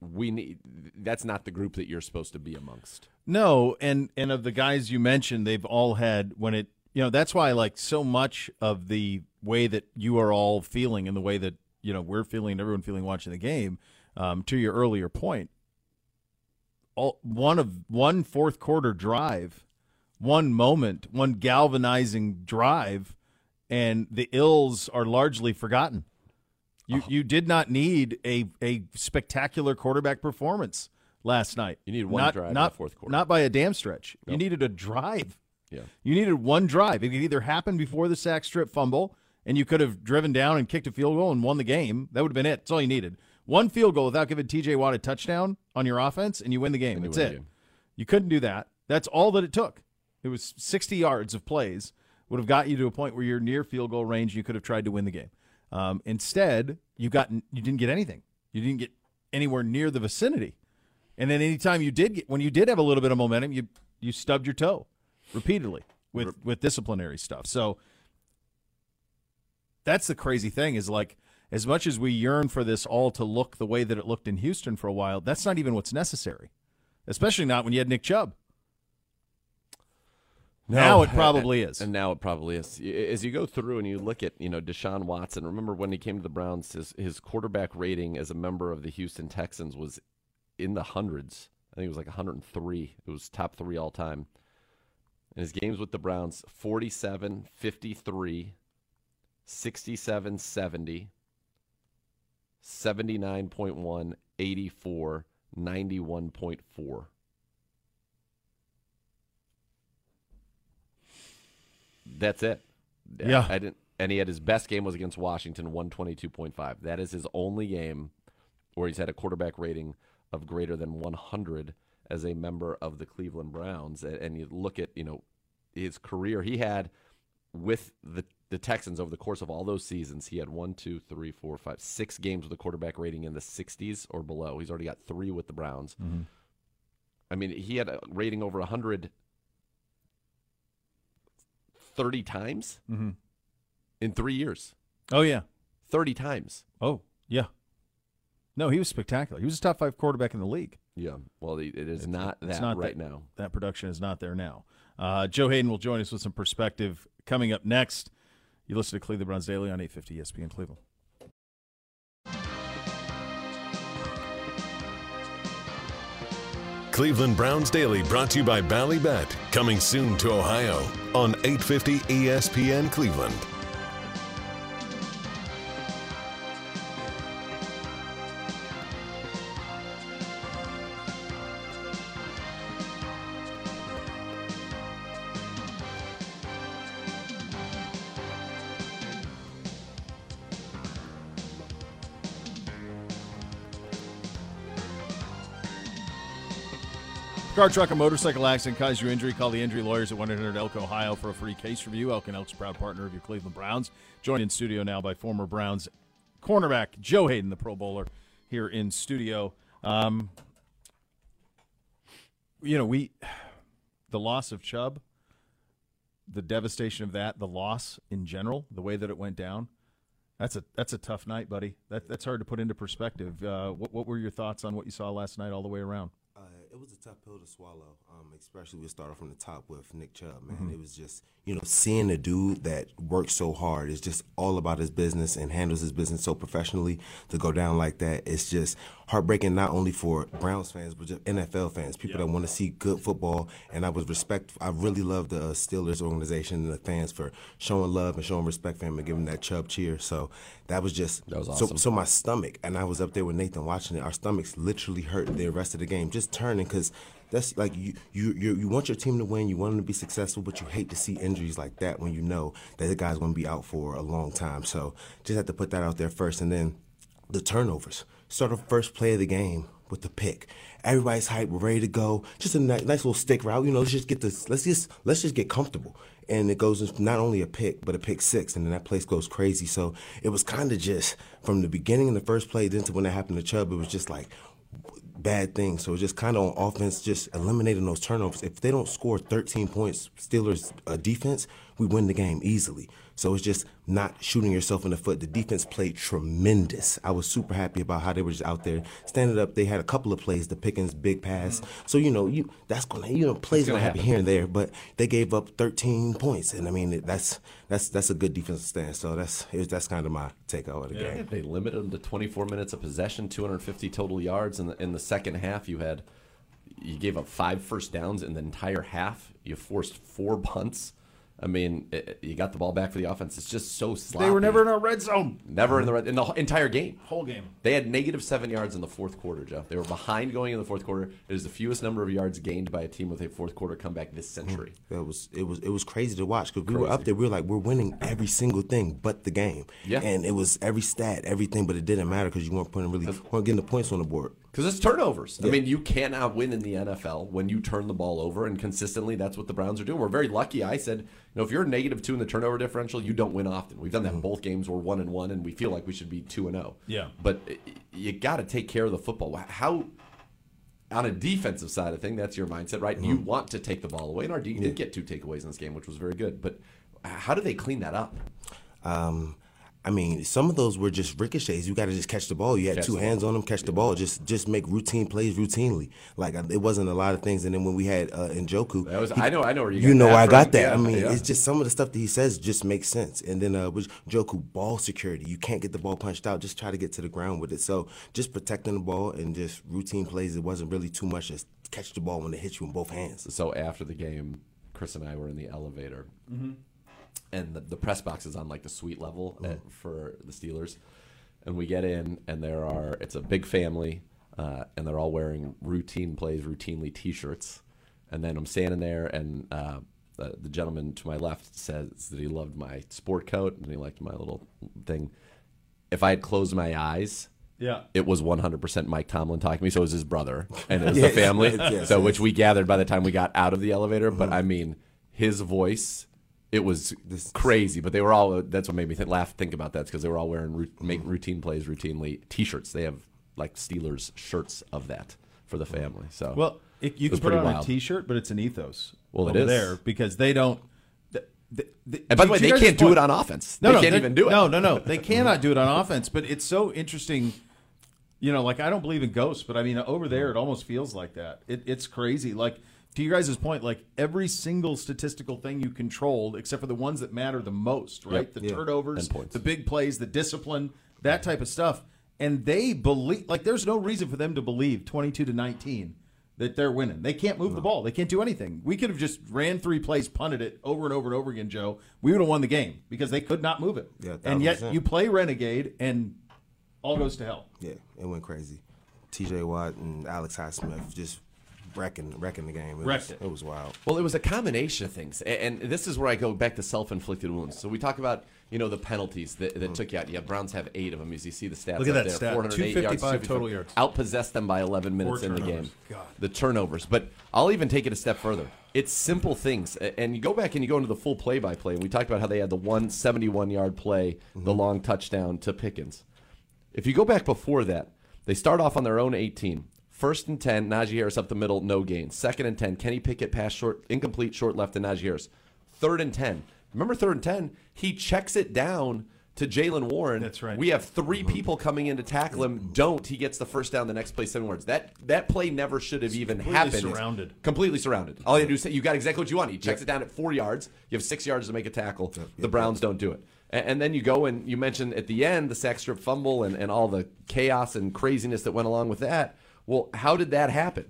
we need that's not the group that you're supposed to be amongst. No, and and of the guys you mentioned, they've all had when it you know that's why I like so much of the way that you are all feeling and the way that you know we're feeling, everyone feeling watching the game. Um, to your earlier point, all one of one fourth quarter drive, one moment, one galvanizing drive, and the ills are largely forgotten. You you did not need a a spectacular quarterback performance last night. You needed one not, drive not the fourth quarter. Not by a damn stretch. You needed a drive. Yeah. You needed one drive. It could either happen before the sack strip fumble, and you could have driven down and kicked a field goal and won the game. That would have been it. That's all you needed. One field goal without giving TJ Watt a touchdown on your offense, and you win the game. That's it. game. You couldn't do that. That's all that it took. It was 60 yards of plays would have got you to a point where you're near field goal range. You could have tried to win the game. Um, instead, you got you didn't get anything. You didn't get anywhere near the vicinity. And then anytime you did get when you did have a little bit of momentum, you you stubbed your toe repeatedly with with disciplinary stuff. So that's the crazy thing is like as much as we yearn for this all to look the way that it looked in Houston for a while, that's not even what's necessary. Especially not when you had Nick Chubb. Now it probably and, is. And now it probably is. As you go through and you look at, you know, Deshaun Watson, remember when he came to the Browns, his, his quarterback rating as a member of the Houston Texans was in the hundreds. I think it was like 103. It was top three all time. And his games with the Browns 47, 53, 67, 70, 79.1, 84, 91.4. That's it. Yeah. I didn't and he had his best game was against Washington, 122.5. That is his only game where he's had a quarterback rating of greater than 100 as a member of the Cleveland Browns. And you look at, you know, his career, he had with the the Texans over the course of all those seasons, he had one, two, three, four, five, six games with a quarterback rating in the 60s or below. He's already got three with the Browns. Mhm. I mean, he had a rating over 100 30 times Mhm. in three years. Oh yeah, 30 times. Oh yeah. No, he was spectacular. He was a top five quarterback in the league. Yeah. Well, it is It's- not that not right that- now. That production is not there now. Uh, Joe Haden will join us with some perspective coming up next. You listen to Cleveland Browns Daily on 850 ESPN Cleveland. Cleveland Browns Daily brought to you by Ballybet. Coming soon to Ohio on 850 ESPN Cleveland. Car, truck, or motorcycle accident caused you injury. Call the injury lawyers at 1 800 Elk, Ohio for a free case review. Elk and Elk's proud partner of your Cleveland Browns. Joined in studio now by former Browns cornerback Joe Haden, the Pro Bowler, here in studio. Um, you know, we, the loss of Chubb, the devastation of that, the loss in general, the way that it went down, That's a that's a tough night, buddy. That that's hard to put into perspective. Uh, what what were your thoughts on what you saw last night all the way around? It was a tough pill to swallow, um, especially we started from the top with Nick Chubb. Man, Mhm. it was just you know seeing a dude that works so hard is just all about his business and handles his business so professionally. To go down like that, it's just heartbreaking. Not only for Browns fans, but just NFL fans, people that want to see good football. And I was respect. I really love the uh, Steelers organization and the fans for showing love and showing respect for him and giving that Chubb cheer. So that was just That was so awesome. so my stomach, and I was up there with Nathan watching it. Our stomachs literally hurt the rest of the game, just turning because that's like you, you you you want your team to win, you want them to be successful, but you hate to see injuries like that when you know that the guy's going to be out for a long time. So just have to put that out there first, and then the turnovers. Start the first play of the game with the pick. Everybody's hyped, we're ready to go. Just a nice, nice little stick route. You know, let's just get this. Let's just let's just get comfortable. And it goes not only a pick, but a pick six, and then that place goes crazy. So it was kind of just from the beginning in the first play, then to when that happened to Chubb, it was just like bad things. So just kind of on offense, just eliminating those turnovers. If they don't score 13 points, Steelers uh, defense, we win the game easily. So it's just not shooting yourself in the foot. The defense played tremendous. I was super happy about how they were just out there standing up. They had a couple of plays, the Pickens big pass. So you know, you that's gonna you know plays gonna gonna happen happen. here and there, but they gave up 13 points, and I mean that's that's that's a good defensive stand. So that's it was, that's kind of my take out of the game. They limited them to 24 minutes of possession, 250 total yards. In the, in the second half, you had you gave up five first downs in the entire half. You forced four punts. I mean, it, you got the ball back for the offense. It's just so sloppy. They were never in our red zone. Never in the red in the entire game. Whole game. They had negative seven yards in the fourth quarter, Jeff. They were behind going in the fourth quarter. It is the fewest number of yards gained by a team with a fourth quarter comeback this century. Mm. It was it was it was crazy to watch because we were up there. We were like we're winning every single thing but the game. Yeah. and it was every stat, everything, but it didn't matter because you weren't putting really weren't getting the points on the board. Because it's turnovers. I mean, you cannot win in the NFL when you turn the ball over, and consistently, that's what the Browns are doing. We're very lucky. I said, you know, if you're negative two in the turnover differential, you don't win often. We've done that in mm-hmm. both games. We're one and one, and we feel like we should be two and zero. Yeah. but uh, you got to take care of the football. How? On a defensive side of thing, that's your mindset, right? You mm-hmm. want to take the ball away, and our D did get two takeaways in this game, which was very good. But uh, how do they clean that up? Um, I mean, some of those were just ricochets. You got to just catch the ball. You had Catch two the hands on them, catch the ball. Just just make routine plays routinely. Like uh, it wasn't a lot of things. And then when we had uh, Njoku, That was- I know- I know where you you got know that I from. got that. Yeah, I mean, yeah. it's just some of the stuff that he says just makes sense. And then uh, with Njoku, ball security. You can't get the ball punched out. Just try to get to the ground with it. So just protecting the ball and just routine plays. It wasn't really too much. Just catch the ball when it hits you in both hands. So after the game, Chris and I were in the elevator, Mhm. And the, the press box is on like the suite level at, for the Steelers, and we get in, and there are it's a big family, uh, and they're all wearing routine plays, routinely T-shirts, and then I'm standing there, and uh, the, the gentleman to my left says that he loved my sport coat and he liked my little thing. If I had closed my eyes. Yeah. It was 100% Mike Tomlin talking to me. So it was his brother and it was Yes, the family. yes, so yes. which we gathered by the time we got out of the elevator. Mm-hmm. But I mean, his voice, it was crazy. But they were all. That's what made me think, laugh. Think about that because they were all wearing make Mm-hmm. routine plays routinely T-shirts. They have like Steelers shirts of that for the family. So Well, it, you was can put it on wild. a T-shirt, but it's an ethos. Well, it is. there because they don't. th- th- th- And by the way, they can't do point- it on offense. No, They no, can't even do it. No, no, no. They cannot do it on offense. But it's so interesting. You know, like I don't believe in ghosts, but I mean, over there, it almost feels like that. It, it's crazy. Like to your guys' point, like every single statistical thing you controlled, except for the ones that matter the most, right? Yep. The Yeah. turnovers, the big plays, the discipline, that type of stuff. And they believe, like, there's no reason for them to believe 22 to 19 that they're winning. They can't move the ball. They can't do anything. We could have just ran three plays, punted it over and over and over again, Joe. We would have won the game because they could not move it. Yeah, and yet 1000%. you play Renegade and all goes to hell. Yeah, it went crazy. T.J. Watt and Alex Highsmith just wrecking wrecking the game. It Wrecked was, it. It was wild. Well, it was a combination of things, A- and this is where I go back to self-inflicted wounds. So we talk about you know the penalties that, that mm. took you out. Yeah, Browns have eight of them, as you see the stats. Look at up that there. stat. 408 yards, 255 total yards. Outpossessed them by 11 minutes in the game. God. The turnovers, but I'll even take it a step further. It's simple things, and you go back and you go into the full play-by-play. And we talked about how they had the one 71-yard play, the mm-hmm. long touchdown to Pickens. If you go back before that, they start off on their own 18. First and 10, Najee Harris up the middle, no gain. Second and 10, Kenny Pickett pass short, incomplete, short left to Najee Harris. Third and 10. Remember third and 10? He checks it down to Jaylen Warren. That's right. We have 3 mm-hmm. people coming in to tackle him. Don't. He gets the first down. The next play seven yards. That that play never should have even completely happened. surrounded. Completely surrounded. All you do is say you got exactly what you want. He checks it down at four yards. You have six yards to make a tackle. The Browns don't do it. And, and then you go and you mentioned at the end the sack strip fumble and, and all the chaos and craziness that went along with that. Well, how did that happen?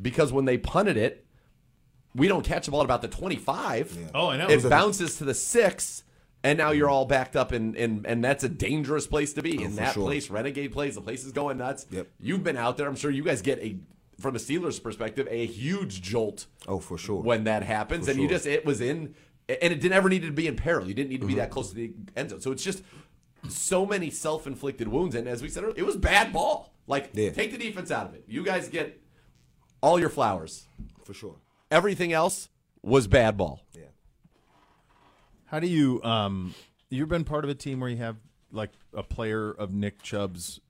Because when they punted it, we don't catch the ball at about the 25. Oh, I know. It bounces to the six, and now you're all backed up, and and, and that's a dangerous place to be. in that sure. place, Renegade plays, the place is going nuts. Yep. You've been out there. I'm sure you guys get a, from a Steelers perspective, a huge jolt Oh, for sure. when that happens, For and you just it was in, and it didn't ever needed to be in peril. You didn't need to be Mm-hmm. that close to the end zone. So it's just so many self-inflicted wounds, and as we said earlier, it was bad ball. Like Yeah. take the defense out of it. You guys get all your flowers. for sure. Everything else was bad ball. Yeah. How do you um you've been part of a team where you have like a player of Nick Chubb's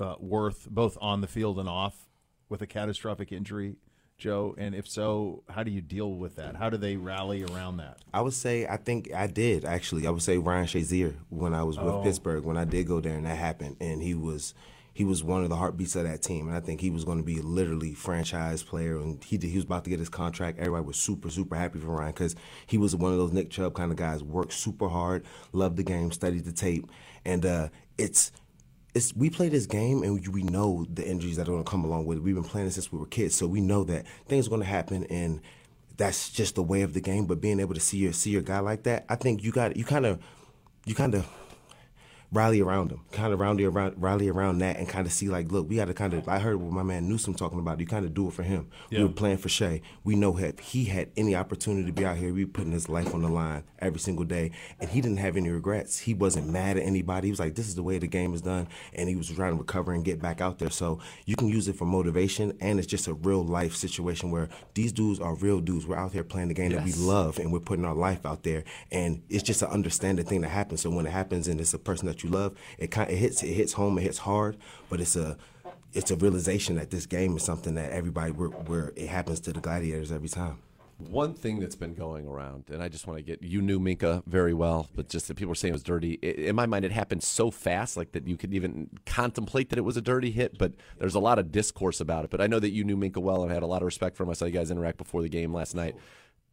uh, worth both on the field and off with a catastrophic injury, Joe? And if so, how do you deal with that? How do they rally around that? I would say I think I did actually. I would say Ryan Shazier when I was with Oh. Pittsburgh when I did go there and that happened and he was he was one of the heartbeats of that team and I think he was going to be literally franchise player and he did, he was about to get his contract. Everybody was super super happy for Ryan because he was one of those Nick Chubb kind of guys. Worked super hard, loved the game, studied the tape, and uh, it's it's we play this game and we, know the injuries that are going to come along with it. We've been playing since we were kids, so we know that things are going to happen and that's just the way of the game. But being able to see your see your guy like that, I think you got you kind of you kind of rally around him, kind of rally around rally around that, and kind of see like, look, we got to kind of. I heard what my man Newsome talking about. You kind of do it for him. Yeah. We were playing for Shay. We know if he had any opportunity to be out here, we putting his life on the line every single day, and he didn't have any regrets. He wasn't mad at anybody. He was like, this is the way the game is done, and he was trying to recover and get back out there. So you can use it for motivation, and it's just a real life situation where these dudes are real dudes. We're out here playing the game that we love, and we're putting our life out there, and it's just an understanding thing that happens. So when it happens, and it's a person that you love, it kind it hits it hits home, it hits hard, but it's a it's a realization that this game is something that everybody where it happens to the gladiators every time. One thing that's been going around, and I just want to get you knew Minkah very well, but just that people were saying it was dirty. I in my mind, it happened so fast, like that you could even contemplate that it was a dirty hit. But there's a lot of discourse about it. But I know that you knew Minkah well and had a lot of respect for him. I saw you guys interact before the game last night.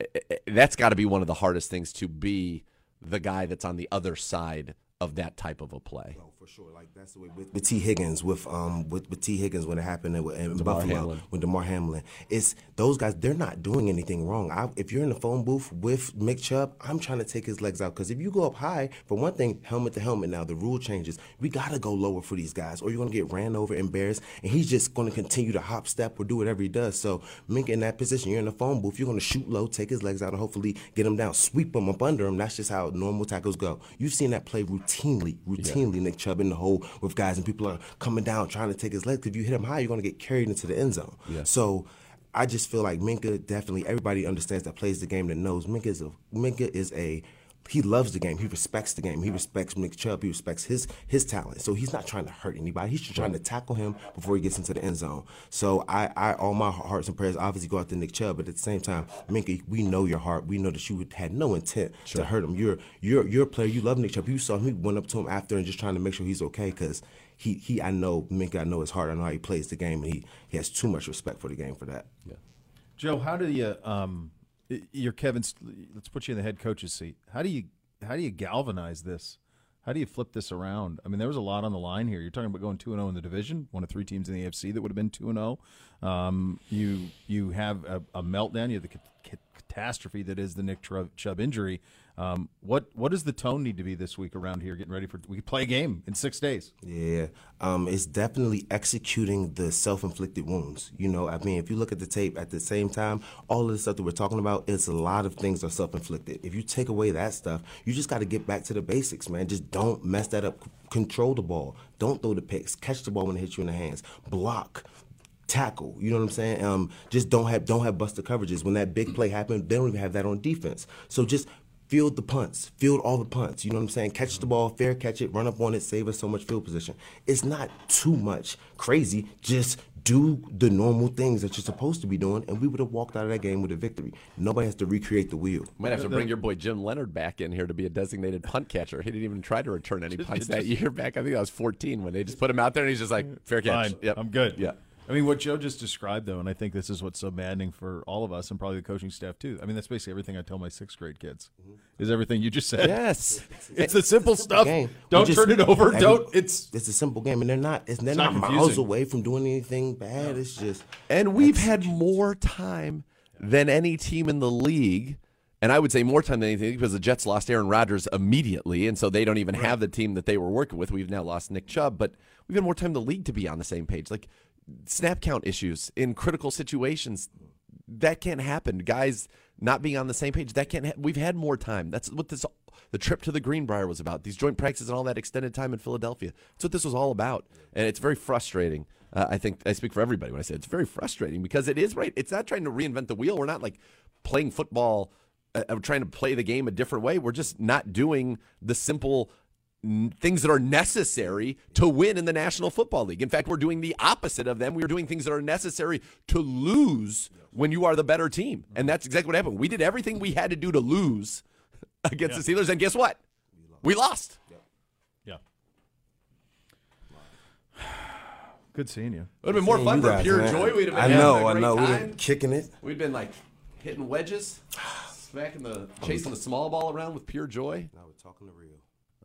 I- I- That's got to be one of the hardest things to be the guy that's on the other side of that type of a play. Oh, for sure. Like that's the way with, with Tee Higgins, with um with, with Tee Higgins when it happened in, in Damar Buffalo Hamlin. with Damar Hamlin. It's those guys. They're not doing anything wrong. I, if you're in the phone booth with Nick Chubb, I'm trying to take his legs out because if you go up high, for one thing, helmet to helmet. Now the rule changes. We gotta go lower for these guys, or you're gonna get ran over, embarrassed, and he's just gonna continue to hop step or do whatever he does. So Mink in that position, you're in the phone booth. You're gonna shoot low, take his legs out, and hopefully get him down, sweep him up under him. That's just how normal tackles go. You've seen that play routinely, routinely. Nick Chubb in the hole with guys, and people are coming down trying to take his legs. If you hit him high, you're gonna get carried into the end zone. Yeah. So. I just feel like Minkah definitely everybody understands that plays the game that knows Minkah is a Minkah is a he loves the game. He respects the game. He respects Nick Chubb. He respects his his talent. So he's not trying to hurt anybody. He's just trying to tackle him before he gets into the end zone. So I, I all my hearts and prayers obviously go out to Nick Chubb, but at the same time, Minkah, we know your heart. We know that you had no intent to hurt him. You're you're you're a player. You love Nick Chubb. You saw him. He went up to him after and just trying to make sure he's okay because he he I know Minkah. I know his heart. I know how he plays the game, and he he has too much respect for the game for that. Yeah. Joe, how do you um you're Kevin let's put you in the head coach's seat. How do you how do you galvanize this? How do you flip this around? I mean, there was a lot on the line here. You're talking about going 2 and 0 in the division, one of three teams in the AFC that would have been 2 and 0. Um, you you have a, a meltdown, you have the ca- catastrophe that is the Nick Chubb injury. Um, what what does the tone need to be this week around here getting ready for we play a game in 6 days. Yeah, um, it's definitely executing the self-inflicted wounds. You know, I mean, if you look at the tape at the same time, all of the stuff that we're talking about, it's a lot of things are self-inflicted. If you take away that stuff, you just got to get back to the basics, man. Just don't mess that up. Control the ball. Don't throw the picks. Catch the ball when it hits you in the hands. Block tackle. You know what I'm saying? Um, just don't have don't have busted coverages. When that big play happened, they don't even have that on defense. So just field the punts, field all the punts. You know what I'm saying? Catch the ball, fair catch it, run up on it, save us so much field position. It's not too much crazy. Just do the normal things that you're supposed to be doing, and we would have walked out of that game with a victory. Nobody has to recreate the wheel. Might have to bring your boy Jim Leonhard back in here to be a designated punt catcher. He didn't even try to return any punts that year back. I think I was 14 when they just put him out there, and he's just like, fair catch. Fine. Yep. I'm good. Yeah. I mean, what Joe just described, though, and I think this is what's so maddening for all of us and probably the coaching staff, too. I mean, that's basically everything I tell my sixth grade kids mm-hmm. is everything you just said. Yes. it's the simple stuff. Game. Don't just- turn it over. every- Don't. It's it's a simple game, and they're not. It's, they're It's not, not miles confusing. away from doing anything bad. It's just And we've had more time than any team in the league. And I would say more time than anything because the Jets lost Aaron Rodgers immediately. And so they don't even have the team that they were working with. We've now lost Nick Chubb, but we've had more time in the league to be on the same page. Like snap count issues in critical situations, that can't happen. Guys not being on the same page, that can't ha- We've had more time. That's what this, the trip to the Greenbrier was about. These joint practices and all that extended time in Philadelphia. That's what this was all about. And it's very frustrating. Uh, I think I speak for everybody when I say it's very frustrating because it is right. It's not trying to reinvent the wheel. We're not like playing football, uh, uh, trying to play the game a different way. We're just not doing the simple things that are necessary to win in the National Football League. In fact, we're doing the opposite of them. We are doing things that are necessary to lose when you are the better team. And that's exactly what happened. We did everything we had to do to lose against the Steelers, and guess what? We lost. Yeah. Good seeing you. It would have been more fun for guys, pure man. joy. We'd have been I having know, a I great know. We'd time. have kicking it. We'd been like hitting wedges, smacking the chasing the small ball around with pure joy. Now we're talking the real.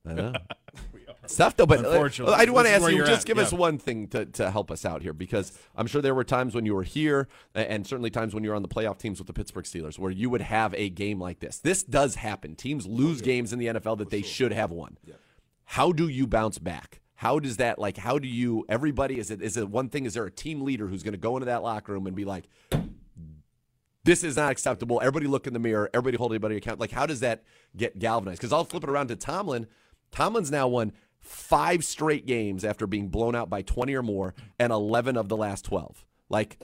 I know. Stuff though, but uh, Unfortunately, I do want to ask you. Just at, give us one thing to, to help us out here, because I'm sure there were times when you were here, and certainly times when you were on the playoff teams with the Pittsburgh Steelers, where you would have a game like this. This does happen. Teams lose games in the NFL that they should have won. How do you bounce back? How does that like? How do you? Everybody is it is it one thing? Is there a team leader who's going to go into that locker room and be like, this is not acceptable. Everybody look in the mirror. Everybody hold everybody account. Like, how does that get galvanized? Because I'll flip it around to Tomlin. Tomlin's now won five straight games after being blown out by 20 or more and 11 of the last 12. Like,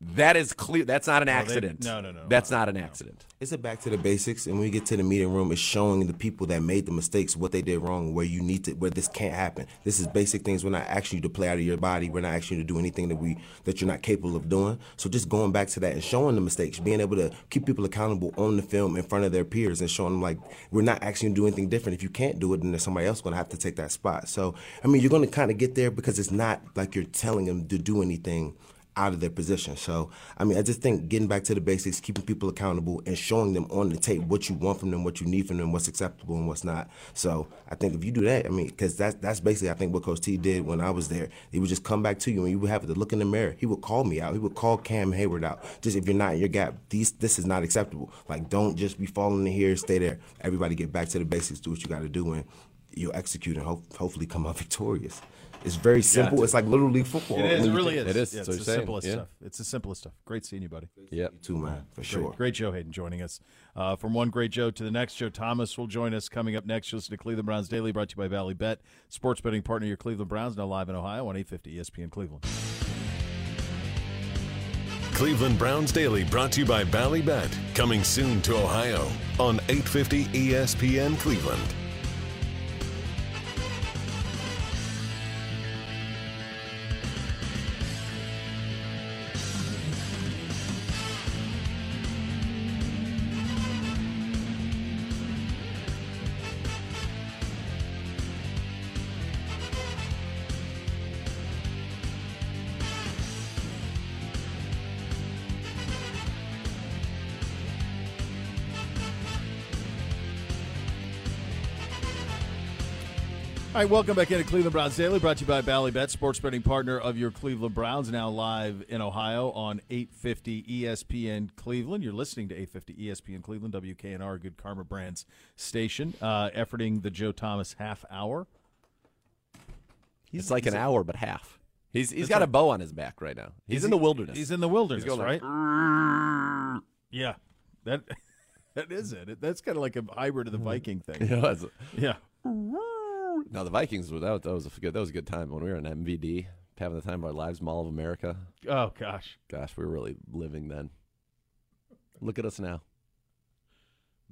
that is clear. That's not an they- accident. no, no, no. That's not an accident. It's a back to the basics, and when we get to the meeting room, it's showing the people that made the mistakes what they did wrong, where you need to, where this can't happen. This is basic things. We're not asking you to play out of your body. We're not asking you to do anything that we that you're not capable of doing. So just going back to that and showing the mistakes, being able to keep people accountable on the film in front of their peers, and showing them like we're not asking you to do anything different. If you can't do it, then there's somebody else going to have to take that spot. So I mean, you're going to kind of get there because it's not like you're telling them to do anything out of their position. So, I mean, I just think getting back to the basics, keeping people accountable, and showing them on the tape what you want from them, what you need from them, what's acceptable and what's not. So, I think if you do that, I mean, because that's that's basically I think what Coach T did when I was there. He would just come back to you and you would have to look in the mirror. He would call me out. He would call Cam Heyward out. Just if you're not in your gap, these this is not acceptable. Like, don't just be falling in here, stay there. Everybody get back to the basics, do what you got to do, and you'll execute and hope, hopefully come out victorious. It's very simple. It's like little league football. It is. It really is. It is. Yeah, it's what the you're saying. simplest Yeah. stuff. It's the simplest stuff. Great seeing you, buddy. Yep. You too, man, for Great, sure. great Joe Haden joining us. Uh, from one great Joe to the next, Joe Thomas will join us coming up next. You'll Listen to Cleveland Browns Daily, brought to you by Bally Bet, sports betting partner of your Cleveland Browns, now live in Ohio on 850 ESPN Cleveland. Cleveland Browns Daily brought to you by Ballybet. Coming soon to Ohio on 850 ESPN Cleveland. All right, welcome back into Cleveland Browns Daily, brought to you by Ballybet, sports betting partner of your Cleveland Browns, now live in Ohio on 850 ESPN Cleveland. You're listening to 850 ESPN Cleveland, WKNR, Good Karma Brands station, uh, efforting the Joe Thomas half hour. He's like an a- hour, but half. He's he's got a bow on his back right now. He's, He's- in the wilderness. He's in the wilderness, going like, right? Yeah, that that is it. That's kind of like a hybrid of the Viking thing. Was. Yeah. No, the Vikings. That, that was a good. That was a good time when we were in MVD, having the time of our lives, Mall of America. Oh gosh, Gosh, we were really living then. Look at us now.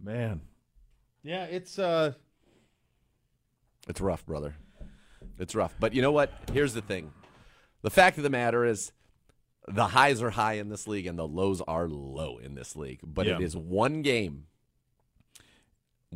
man. Yeah, it's uh, It's rough, brother. It's rough. But you know what? Here's the thing. The fact of the matter is, the highs are high in this league and the lows are low in this league. But Yeah. it is one game.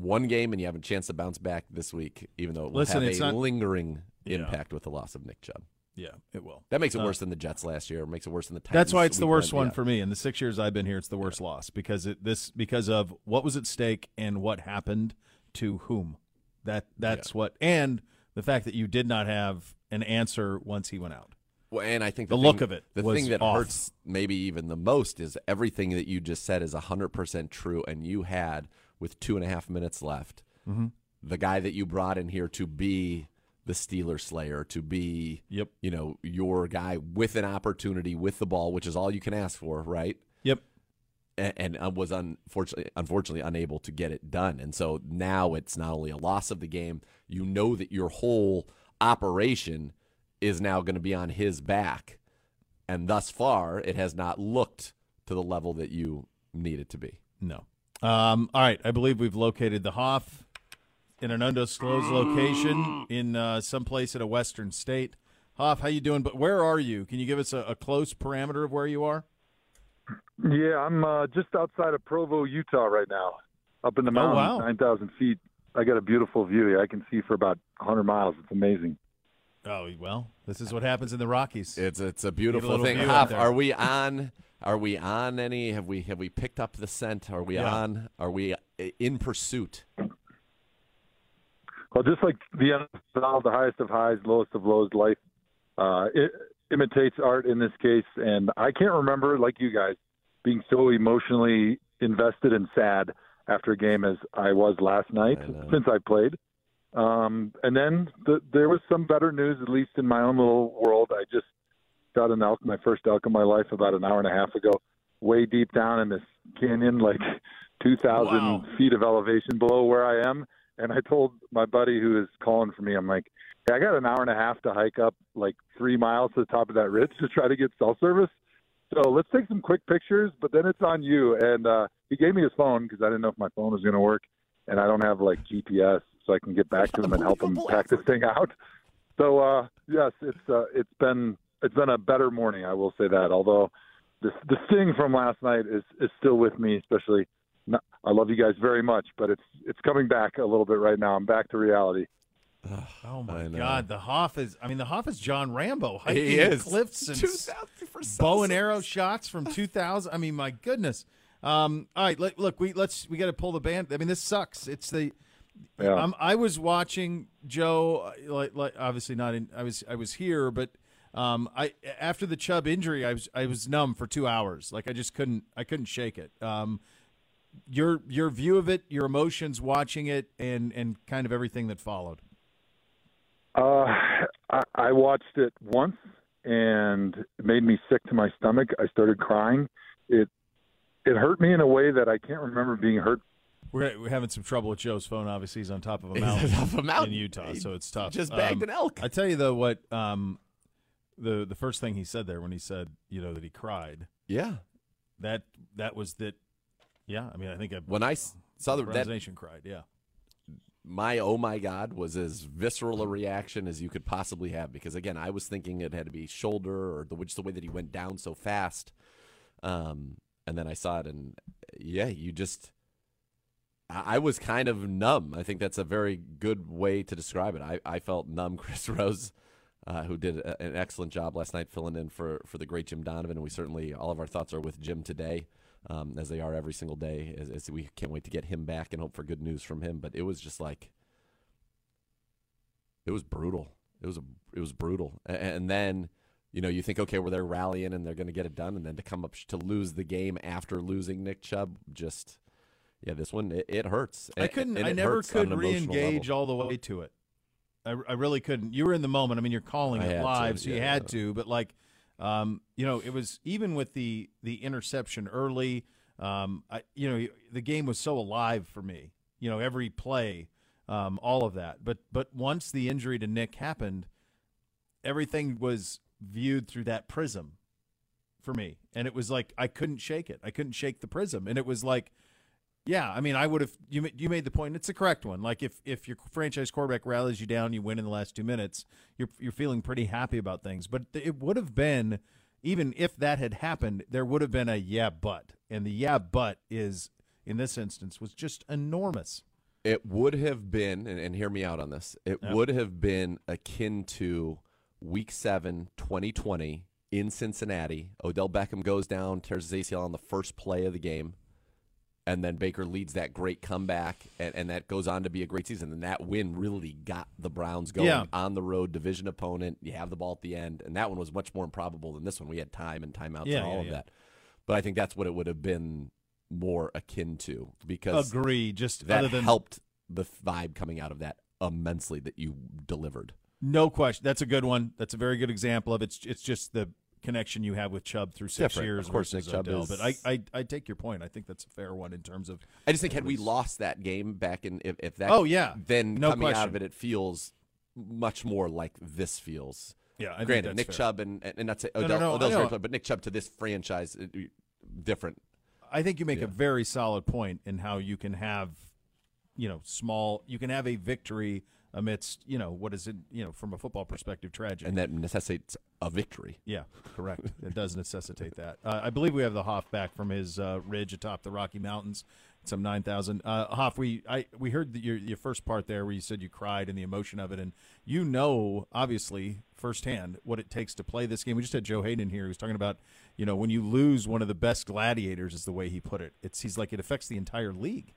One game, and you have a chance to bounce back this week, even though it will Listen, have a not- lingering Yeah. impact with the loss of Nick Chubb. Yeah, it will. That makes it Uh, worse than the Jets last year. It makes it worse than the Titans. That's why it's the worst one for me. In the six years I've been here, it's the worst loss because it this because of what was at stake and what happened to whom. That that's what and the fact that you did not have an answer once he went out. Well, and I think the the, look thing- of it the thing that off. hurts maybe even the most is everything that you just said is hundred percent true, and you had with two and a half minutes left, Mhm. the guy that you brought in here to be the Steeler Slayer, to be yep, you know your guy with an opportunity with the ball, which is all you can ask for, right? Yep. And, and uh, was unfortunately unfortunately unable to get it done, and so now it's not only a loss of the game. You know that your whole operation is now going to be on his back, and thus far it has not looked to the level that you need it to be. No. Um, all right, I believe we've located the Hoff in an undisclosed location in uh, some place in a western state. Hoff, how you doing? But where are you? Can you give us a, a close parameter of where you are? Yeah, I'm uh, just outside of Provo, Utah right now, up in the Oh, mountains, wow. 9,000 feet. I got a beautiful view here. I can see for about 100 miles. It's amazing. Oh well, this is what happens in the Rockies. It's it's a Get beautiful thing. Hoff, are we on? Are we on any? Have we have we picked up the scent? Are we Yeah. on? Are we in pursuit? Well, just like the NFL, the highest of highs, lowest of lows, life uh, it imitates art in this case. And I can't remember, like you guys, being so emotionally invested and sad after a game as I was last night since I played. Um, and then the, there was some better news, at least in my own little world. I just got an elk, my first elk in my life, about an hour and a half ago, way deep down in this canyon, like 2,000 feet of elevation below where I am. And I told my buddy who is calling for me, I'm like, hey, I got an hour and a half to hike up like three miles to the top of that ridge to try to get cell service. So let's take some quick pictures, but then it's on you. And uh, he gave me his phone because I didn't know if my phone was going to work, and I don't have like GPS, so I can get back to him and help him pack this thing out. So uh, yes, it's uh, it's been it's been a better morning, I will say that. Although the the sting from last night is is still with me, especially. Not, I love you guys very much, but it's it's coming back a little bit right now. I'm back to reality. Oh my. God, the Hoff is. I mean, the Hoff is John Rambo hiking He is. cliffs and bow and arrow shots from 2000. I mean, my goodness. Um, all right, look, look, we let's we got to pull the band. I mean, this sucks. It's the. Yeah. Um, I was watching Joe. uh, Like, like obviously not in. I was I was here, but um, I after the Chubb injury, I was I was numb for two hours. Like I just couldn't I couldn't shake it. Um, your your view of it, your emotions watching it, and and kind of everything that followed. Uh, I, I watched it once, and it made me sick to my stomach. I started crying. It it hurt me in a way that I can't remember being hurt. We're, we're having some trouble with Joe's phone. Obviously, he's on top of a mountain, top of a mountain. in Utah, so it's tough. just bagged Um, an elk. I tell you though, what um, the the first thing he said there when he said, you know, that he cried. Yeah, that that was that. Yeah, I mean, I think when I, When I saw the- that- Nation cried. Yeah, my oh my god was as visceral a reaction as you could possibly have because again I was thinking it had to be shoulder or the just the way that he went down so fast, um, and then I saw it and yeah you just I I was kind of numb. I think that's a very good way to describe it. I, I felt numb. Chris Rose, uh, who did a, an excellent job last night filling in for, for the great Jim Donovan, and we certainly all of our thoughts are with Jim today, um, as they are every single day. As, as we can't wait to get him back and hope for good news from him. But it was just like it was brutal. It was a it was brutal. A- And, then you know you think okay, well they're rallying and they're going to get it done, and then to come up to lose the game after losing Nick Chubb, just yeah, this one it, it hurts. I couldn't. and I never could an re-engage all the way to it. I, I really couldn't. You were in the moment. I mean, you're calling I it had to, live, so you yeah. had to. But like, um, you know, it was even with the the interception early. Um, I, you know, the game was so alive for me. You know, every play, um, all of that. But but once the injury to Nick happened, everything was viewed through that prism for me, and it was like I couldn't shake it. I couldn't shake the prism, and it was like Yeah, I mean, I would have. You you made the point. It's the correct one. Like if if your franchise quarterback rallies you down, you win in the last two minutes. You're you're feeling pretty happy about things. But it would have been even if that had happened, there would have been a yeah, but, and the yeah, but is in this instance was just enormous. It would have been, and, and hear me out on this. It Yep. would have been akin to Week Seven, 2020 in Cincinnati. Odell Beckham goes down, tears his ACL on the first play of the game, and then Baker leads that great comeback, and, and that goes on to be a great season. And that win really got the Browns going Yeah. on the road, division opponent. You have the ball at the end, and that one was much more improbable than this one. We had time and timeouts Yeah, and all yeah, of that. But I think that's what it would have been more akin to because Agree, just that than- helped the vibe coming out of that immensely that you delivered. No question. That's a good one. That's a very good example of it's. It's just the connection you have with Chubb through six Different. years. Of course, Nick Chubb Odell. is- But I, I I take your point. I think that's a fair one in terms of. I just think had we lost that game back in if, if that Oh, yeah. then No coming out of it it feels much more like this feels. Yeah, I think Granted, Nick fair. Chubb and and not say No, no, Odell, no, Odell's know. very but Nick Chubb to this franchise different. I think you make Yeah. a very solid point in how you can have, you know, small. You can have a victory amidst, you know, what is it, you know, from a football perspective, tragedy. And that necessitates a victory. Yeah, correct. it does necessitate that. Uh, I believe we have the Hoff back from his uh, ridge atop the Rocky Mountains, some nine thousand. Uh, Hoff, we I we heard the, your your first part there where you said you cried and the emotion of it, and you know obviously firsthand what it takes to play this game. We just had Joe Haden here who was talking about, you know, when you lose one of the best gladiators, is the way he put it. It's he's like it affects the entire league.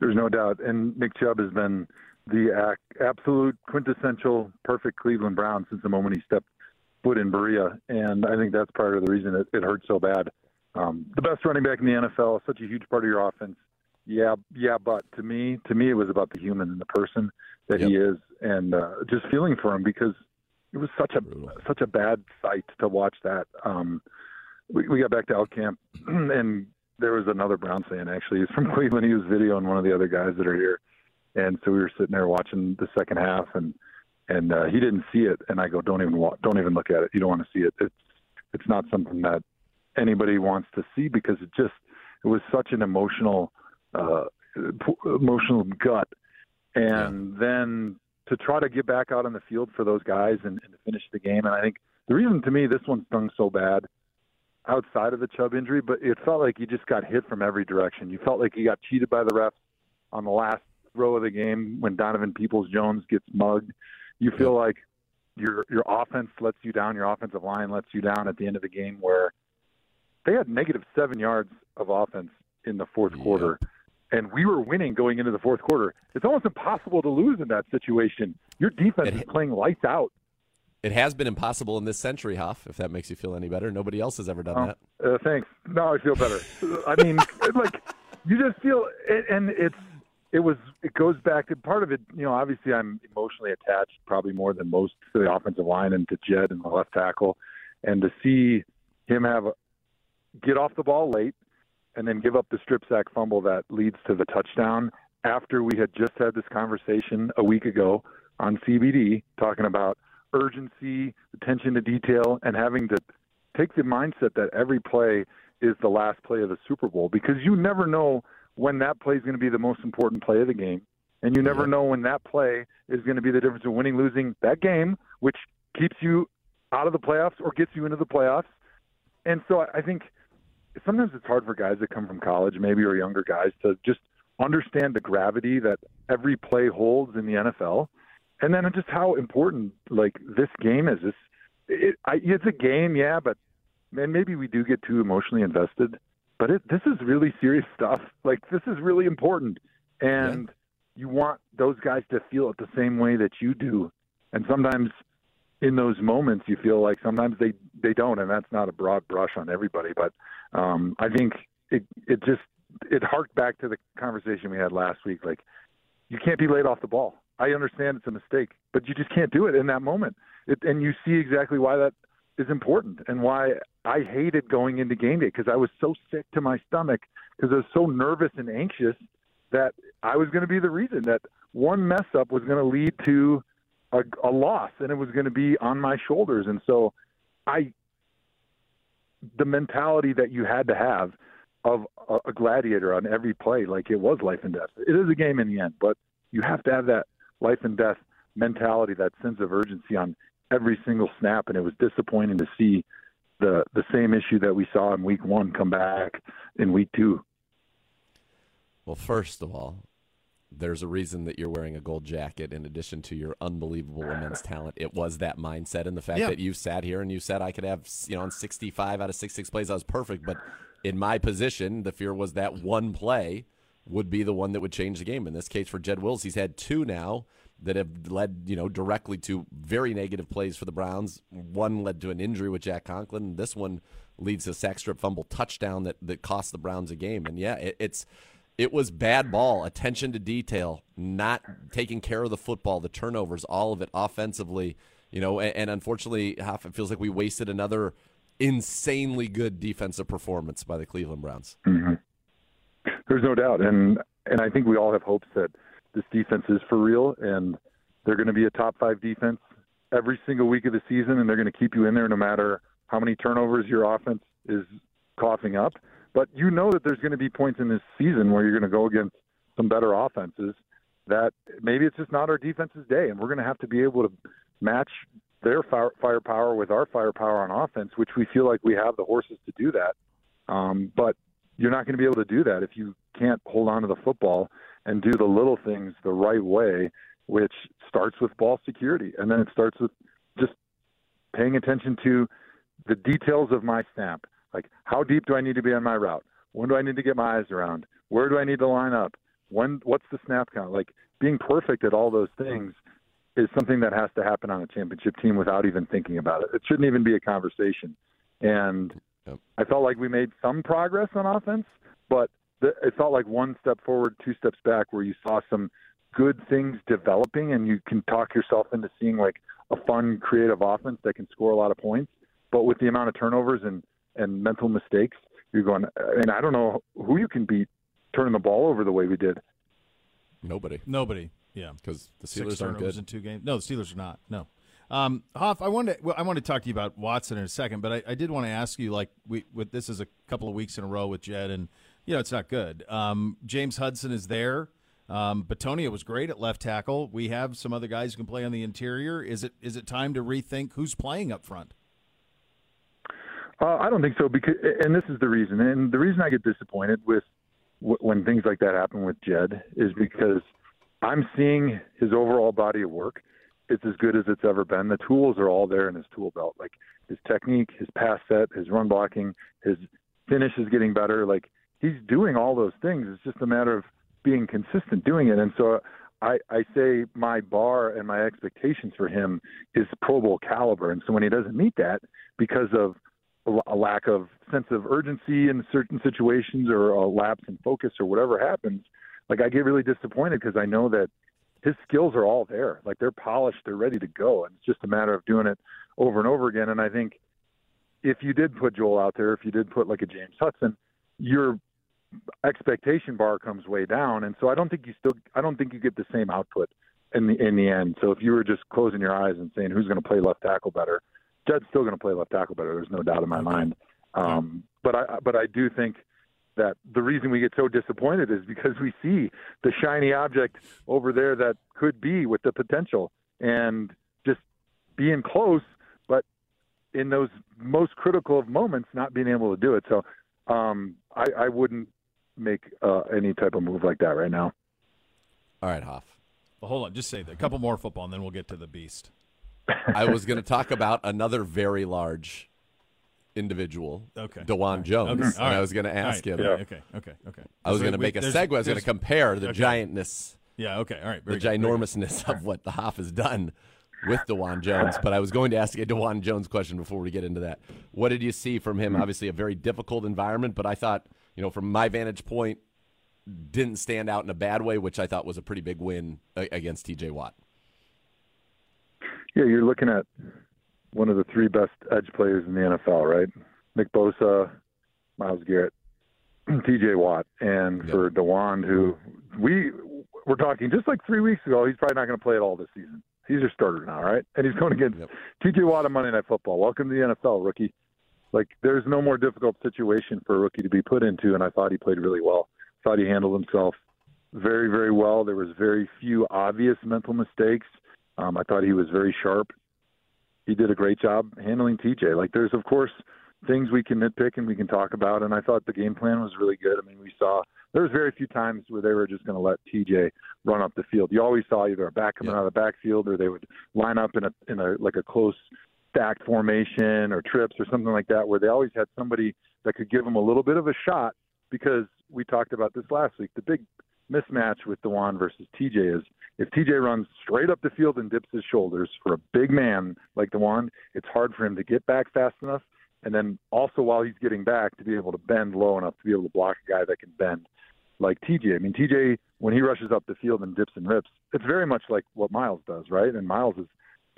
There's no doubt. And Nick Chubb has been the ac- absolute quintessential perfect Cleveland Brown since the moment he stepped foot in Berea. And I think that's part of the reason it, it hurt so bad. Um, the best running back in the NFL, such a huge part of your offense. Yeah, yeah, but to me, to me, it was about the human and the person that he is, and uh, just feeling for him because it was such a such a bad sight to watch that. Um, we, we got back to out camp, and there was another Browns fan actually. He's from Cleveland. He was videoing one of the other guys that are here, and so we were sitting there watching the second half, and and uh, he didn't see it. And I go, don't even wa- don't even look at it. You don't want to see it. It's it's not something that anybody wants to see because it just it was such an emotional uh, emotional gut, and then to try to get back out on the field for those guys and, and to finish the game. And I think the reason to me this one stung so bad outside of the Chubb injury, but it felt like you just got hit from every direction. You felt like you got cheated by the refs on the last throw of the game when Donovan Peoples Jones gets mugged. You feel like your your offense lets you down, your offensive line lets you down at the end of the game where they had negative seven yards of offense in the fourth quarter. And we were winning going into the fourth quarter. It's almost impossible to lose in that situation. Your defense is playing lights out. It has been impossible in this century, Hoff, If that makes you feel any better, nobody else has ever done Oh, that. Uh, thanks. No, I feel better. I mean, like you just feel, and it's it was it goes back to part of it. You know, obviously I'm emotionally attached, probably more than most to the offensive line and to Jed and the left tackle, and to see him have a, get off the ball late and then give up the strip sack fumble that leads to the touchdown after we had just had this conversation a week ago on CBD talking about urgency, attention to detail, and having to take the mindset that every play is the last play of the Super Bowl because you never know when that play is going to be the most important play of the game. And you never know when that play is going to be the difference in winning, losing that game, which keeps you out of the playoffs or gets you into the playoffs. And so I think sometimes it's hard for guys that come from college, maybe or younger guys, to just understand the gravity that every play holds in the NFL, and then just how important like this game is. This it, I, it's a game, yeah, but man, maybe we do get too emotionally invested. But it, this is really serious stuff. Like this is really important, and you want those guys to feel it the same way that you do. And sometimes in those moments you feel like sometimes they they don't and that's not a broad brush on everybody but um i think it it just it harked back to the conversation we had last week like you can't be laid off the ball i understand it's a mistake but you just can't do it in that moment it, and you see exactly why that is important and why i hated going into game day because i was so sick to my stomach because i was so nervous and anxious that i was going to be the reason that one mess up was going to lead to a, a loss and it was going to be on my shoulders and so i the mentality that you had to have of a, a gladiator on every play, like it was life and death. It is a game in the end, but you have to have that life and death mentality, that sense of urgency on every single snap. And it was disappointing to see the the same issue that we saw in week one come back in week two. Well, first of all, there's a reason that you're wearing a gold jacket in addition to your unbelievable immense talent. It was that mindset and the fact Yeah. that you sat here and you said I could have, you know, on 65 out of 66 plays, I was perfect. But in my position, the fear was that one play would be the one that would change the game. In this case, for Jed Wills, he's had two now that have led, you know, directly to very negative plays for the Browns. One led to an injury with Jack Conklin. This one leads to a sack strip fumble touchdown that, that cost the Browns a game. And yeah, it, it's it was bad ball, attention to detail, not taking care of the football, the turnovers, all of it offensively. You know, and, and unfortunately, Hoff it feels like we wasted another insanely good defensive performance by the Cleveland Browns. hmm There's no doubt, and and I think we all have hopes that this defense is for real, and they're going to be a top five defense every single week of the season, and they're going to keep you in there no matter how many turnovers your offense is coughing up. But you know that there's going to be points in this season where you're going to go against some better offenses that maybe it's just not our defense's day, and we're going to have to be able to match their fire, firepower with our firepower on offense, which we feel like we have the horses to do that. Um, but you're not going to be able to do that if you can't hold on to the football and do the little things the right way, which starts with ball security, and then it starts with just paying attention to the details of my snap. Like, how deep do I need to be on my route? When do I need to get my eyes around? Where do I need to line up? When? What's the snap count? Like, being perfect at all those things is something that has to happen on a championship team without even thinking about it. It shouldn't even be a conversation. And I felt like we made some progress on offense, but the, it felt like one step forward, two steps back, where you saw some good things developing, and you can talk yourself into seeing like a fun, creative offense that can score a lot of points. But with the amount of turnovers and and mental mistakes, you're going. And I don't know who you can beat turning the ball over the way we did. Nobody. Nobody. Yeah, because the Six Steelers aren't turnovers good. in two games. No, the Steelers are not. No. Um, Hoff, I wanted to, well, I want to talk to you about Watson in a second, but I, I did want to ask you like we with this is a couple of weeks in a row with Jed, and you know it's not good. Um, James Hudson is there. Um, Bitonio was great at left tackle. We have some other guys who can play on the interior. Is it is it time to rethink who's playing up front? Uh, I don't think so because, and this is the reason, and the reason I get disappointed with w- when things like that happen with Jed is because I'm seeing his overall body of work. It's as good as it's ever been. The tools are all there in his tool belt, like his technique, his pass set, his run blocking, his finish is getting better. Like he's doing all those things. It's just a matter of being consistent doing it. And so I, I say my bar and my expectations for him is Pro Bowl caliber. And so when he doesn't meet that because of a lack of sense of urgency in certain situations or a lapse in focus or whatever happens, like I get really disappointed because I know that his skills are all there. Like they're polished, they're ready to go. And it's just a matter of doing it over and over again. And I think if you did put Joel out there, if you did put like a James Hudson, your expectation bar comes way down. And so I don't think you still I don't think you get the same output in the in the end. So if you were just closing your eyes and saying who's going to play left tackle better, Jed's still going to play left tackle better. There's no doubt in my mind. Um, but I but I do think that the reason we get so disappointed is because we see the shiny object over there that could be with the potential and just being close, but in those most critical of moments, not being able to do it. So um, I, I wouldn't make uh, any type of move like that right now. All right, Hoff. Well, hold on, just say that. A couple more football, and then we'll get to the beast. I was going to talk about another very large individual, Okay. Dawand Jones, Okay. and All right. I was going to ask right. him. Okay, okay, okay. I was So going to make a segue. I was going to compare the okay. giantness. Yeah. Okay. All right. the Very good, very good. ginormousness of what the Hoff has done with Dawand Jones. But I was going to ask you a Dawand Jones question before we get into that. What did you see from him? Obviously, a very difficult environment, but I thought, you know, from my vantage point, didn't stand out in a bad way, which I thought was a pretty big win against TJ Watt. Yeah, you're looking at one of the three best edge players in the NFL, right? Nick Bosa, Myles Garrett, T.J. Watt, and for Dawand, who we were talking just like three weeks ago, he's probably not going to play at all this season. He's your starter now, right? And he's going against T.J. Watt on Monday Night Football. Welcome to the NFL, rookie. Like there's no more difficult situation for a rookie to be put into, and I thought he played really well. Thought he handled himself very, very well. There was very few obvious mental mistakes. Um, I thought he was very sharp. He did a great job handling TJ. Like there's of course things we can nitpick and we can talk about, and I thought the game plan was really good. I mean, we saw there was very few times where they were just going to let TJ run up the field. You always saw either a back coming yeah. out of the backfield or they would line up in a in a like a close stacked formation or trips or something like that, where they always had somebody that could give them a little bit of a shot. Because we talked about this last week, the big mismatch with Dawand versus TJ is if TJ runs straight up the field and dips his shoulders for a big man like Dawand, it's hard for him to get back fast enough. And then also while he's getting back to be able to bend low enough to be able to block a guy that can bend like TJ. I mean, TJ, when he rushes up the field and dips and rips, it's very much like what Myles does, right? And Myles is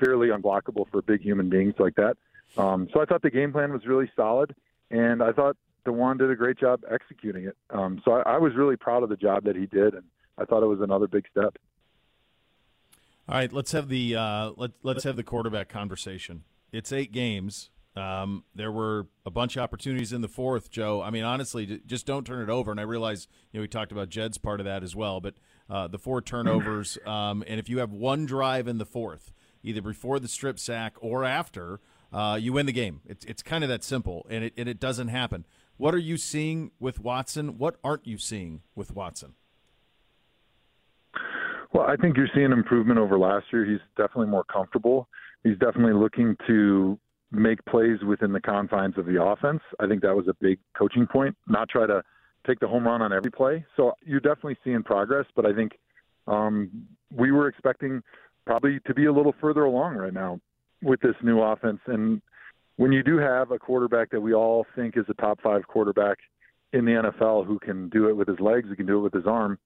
fairly unblockable for big human beings like that. Um, so I thought the game plan was really solid, and I thought Dawand did a great job executing it. Um, so I, I was really proud of the job that he did, and I thought it was another big step. All right, let's have the uh, let let's have the quarterback conversation. It's eight games. Um, there were a bunch of opportunities in the fourth, Joe. I mean, honestly, just don't turn it over. And I realize, you know, we talked about Jed's part of that as well, but uh, the four turnovers. Um, and if you have one drive in the fourth, either before the strip sack or after, uh, you win the game. It's it's kind of that simple, and it and it doesn't happen. What are you seeing with Watson? What aren't you seeing with Watson? Well, I think you're seeing improvement over last year. He's definitely more comfortable. He's definitely looking to make plays within the confines of the offense. I think that was a big coaching point, not try to take the home run on every play. So you're definitely seeing progress, but I think um, we were expecting probably to be a little further along right now with this new offense. And when you do have a quarterback that we all think is a top five quarterback in the NFL who can do it with his legs, who can do it with his arm,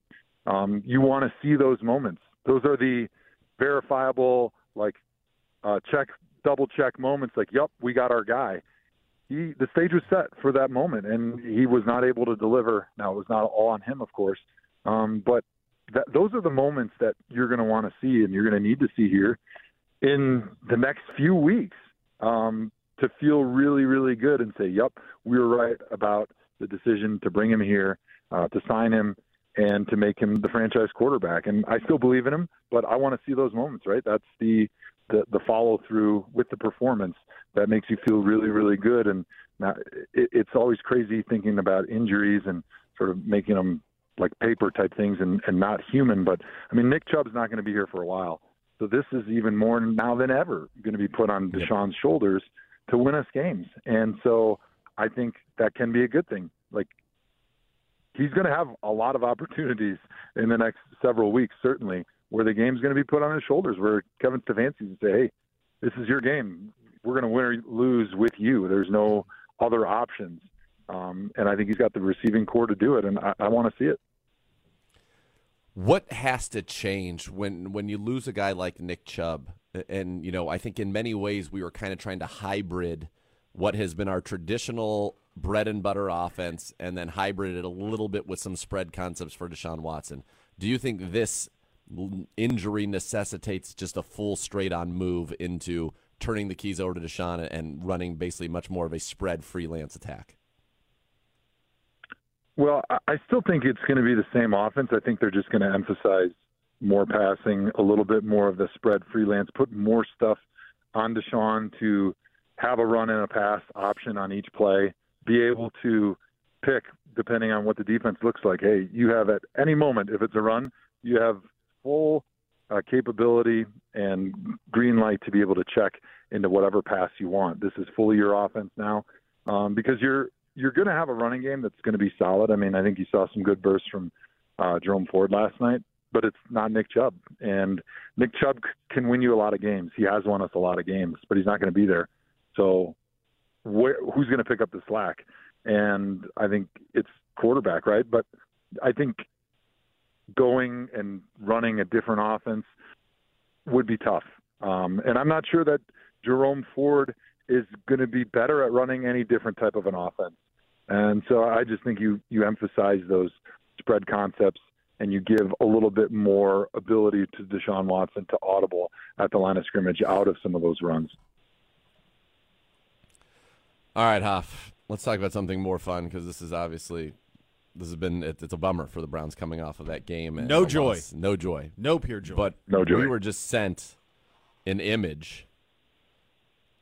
um, you want to see those moments. Those are the verifiable, like uh, check double check moments like, yep, we got our guy. He the stage was set for that moment, and he was not able to deliver. Now it was not all on him, of course, um, but that, those are the moments that you're going to want to see, and you're going to need to see here in the next few weeks um, to feel really, really good and say, yep, we were right about the decision to bring him here, uh, to sign him, and to make him the franchise quarterback. And I still believe in him, but I want to see those moments, right? That's the the, the follow through with the performance that makes you feel really, really good. And now it, it's always crazy thinking about injuries and sort of making them like paper type things and, and not human. But I mean, Nick Chubb's not going to be here for a while. So this is even more now than ever going to be put on Deshaun's shoulders to win us games. And so I think that can be a good thing. Like he's going to have a lot of opportunities in the next several weeks, certainly, where the game's going to be put on his shoulders, where Kevin Stefanski can say, "Hey, this is your game. We're going to win or lose with you. There's no other options." Um, and I think he's got the receiving corps to do it, and I, I want to see it. What has to change when when you lose a guy like Nick Chubb? And you know, I think in many ways we were kind of trying to hybrid what has been our traditional bread and butter offense, and then hybrid it a little bit with some spread concepts for Deshaun Watson. Do you think this injury necessitates just a full straight on move into turning the keys over to Deshaun and running basically much more of a spread freelance attack? Well, I still think it's going to be the same offense. I think they're just going to emphasize more passing, a little bit more of the spread freelance, put more stuff on Deshaun to have a run and a pass option on each play, be able to pick depending on what the defense looks like. Hey, you have at any moment, if it's a run, you have full uh, capability and green light to be able to check into whatever pass you want. This is fully your offense now um, because you're you're going to have a running game that's going to be solid. I mean, I think you saw some good bursts from uh, Jerome Ford last night, but it's not Nick Chubb. And Nick Chubb can win you a lot of games. He has won us a lot of games, but he's not going to be there. So where, who's going to pick up the slack? And I think it's quarterback, right? But I think going and running a different offense would be tough. Um, and I'm not sure that Jerome Ford is going to be better at running any different type of an offense. And so I just think you you emphasize those spread concepts and you give a little bit more ability to Deshaun Watson to audible at the line of scrimmage out of some of those runs. All right, Hoff. Let's talk about something more fun because this is obviously this has been it's a bummer for the Browns coming off of that game. no joy, loss. no joy, no pure joy. But no joy. We were just sent an image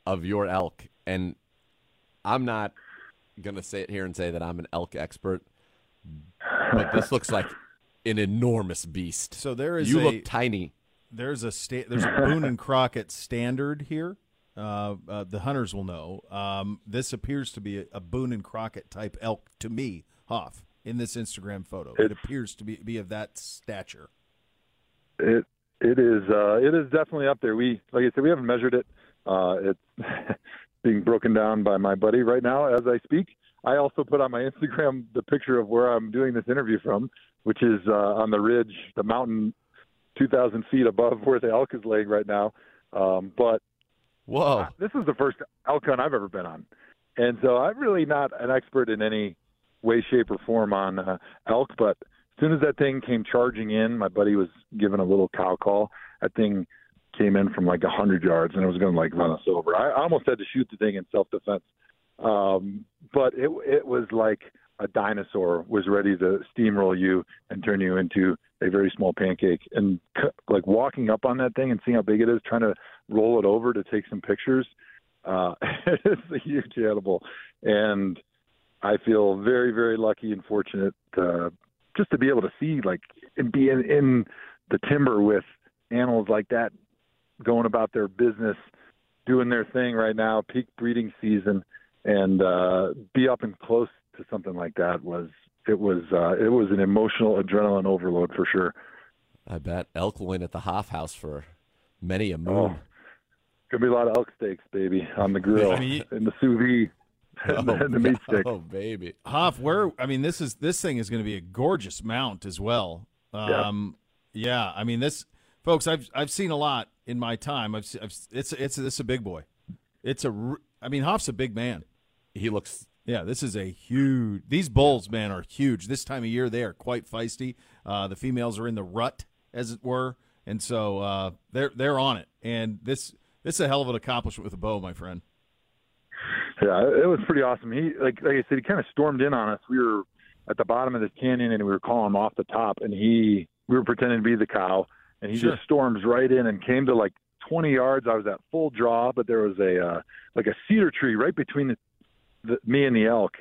of your elk. And I'm not going to sit here and say that I'm an elk expert, but this looks like an enormous beast. So there is you a, look tiny. There's a sta- there's a Boone and Crockett standard here. Uh, uh, the hunters will know. Um, this appears to be a, a Boone and Crockett type elk to me, Hoff, in this Instagram photo. It, it appears to be, be of that stature. It it is uh, it is definitely up there. We like I said, we haven't measured it uh, it's being broken down by my buddy right now as I speak. I also put on my Instagram the picture of where I'm doing this interview from, which is uh, on the ridge, the mountain, 2,000 feet above where the elk is laying right now. Um, but whoa, this is the first elk hunt I've ever been on, and so I'm really not an expert in any way, shape, or form on uh, elk. But as soon as that thing came charging in, my buddy was giving a little cow call. That thing came in from like a 100 yards and it was going to like run us over. I, almost had to shoot the thing in self defense. Um, but it, it was like a dinosaur was ready to steamroll you and turn you into a very small pancake. And like walking up on that thing and seeing how big it is, trying to roll it over to take some pictures, uh, it's a huge animal. And I feel very, very lucky and fortunate uh, just to be able to see like and be in, in the timber with animals like that going about their business, doing their thing right now, peak breeding season, and uh, be up and close to something like that was it was uh, it was an emotional adrenaline overload for sure. I bet elk loin at the Hoff House for many a moon. Oh, gonna be a lot of elk steaks, baby, on the grill in the sous vide. Oh, the meat stick. oh baby, Hoff, where I mean, this is this thing is going to be a gorgeous mount as well. Um, yeah. yeah, I mean, this folks, I've I've seen a lot in my time. I've, I've it's it's it's a big boy. It's a I mean Hoff's a big man. He looks yeah, this is a huge. These bulls, man, are huge. This time of year, they are quite feisty. Uh, the females are in the rut, as it were, and so uh, they're they're on it. And this this is a hell of an accomplishment with a bow, my friend. Yeah, it was pretty awesome. He like like I said, he kind of stormed in on us. We were at the bottom of this canyon, and we were calling him off the top, and he we were pretending to be the cow, and he sure. just storms right in and came to like 20 yards. I was at full draw, but there was a uh, like a cedar tree right between the, the, me and the elk,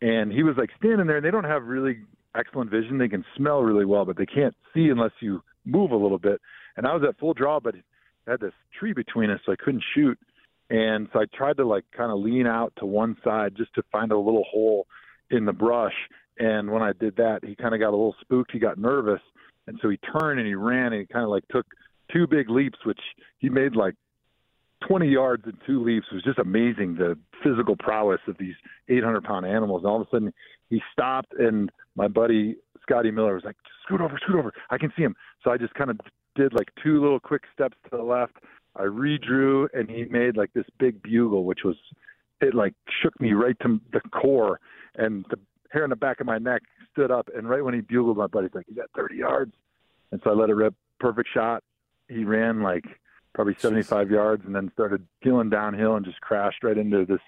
and he was like standing there. And they don't have really excellent vision; they can smell really well, but they can't see unless you move a little bit. And I was at full draw, but had this tree between us, so I couldn't shoot. And so I tried to like kind of lean out to one side just to find a little hole in the brush. And when I did that, he kind of got a little spooked. He got nervous and so he turned and he ran and he kind of like took two big leaps, which he made like 20 yards and two leaps. It was just amazing the physical prowess of these 800 pound animals. And all of a sudden he stopped and my buddy Scotty Miller was like, scoot over, scoot over. I can see him. So I just kind of did like two little quick steps to the left. I redrew and he made like this big bugle, which was, it like shook me right to the core and the hair on the back of my neck stood up, and right when he bugled, my buddy's like, "He's at 30 yards," and so I let it rip. Perfect shot. He ran like probably 75 Jeez. yards, and then started peeling downhill and just crashed right into this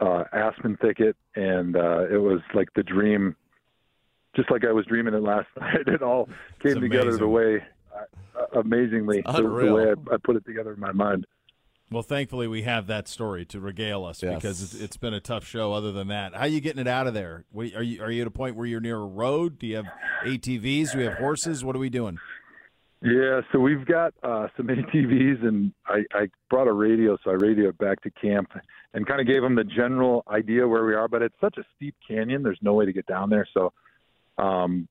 uh, aspen thicket, and uh, it was like the dream, just like I was dreaming it last night. It all came together the way, uh, amazingly, the, the, way I, I put it together in my mind. Well, thankfully we have that story to regale us yes. because it's, it's been a tough show. Other than that, how are you getting it out of there? Are you are you at a point where you're near a road? Do you have ATVs? Do we have horses? What are we doing? Yeah, so we've got uh, some ATVs, and I, I brought a radio, so I radioed back to camp and kind of gave them the general idea where we are. But it's such a steep canyon; there's no way to get down there. So, um,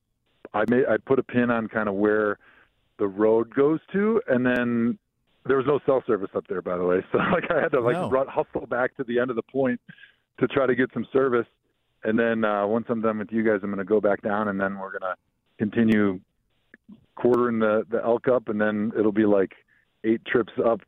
I made I put a pin on kind of where the road goes to, and then there was no cell service up there, by the way. So like I had to like no. run, hustle back to the end of the point to try to get some service. And then uh, once I'm done with you guys, I'm going to go back down, and then we're going to continue quartering the the elk up, and then it'll be like eight trips up,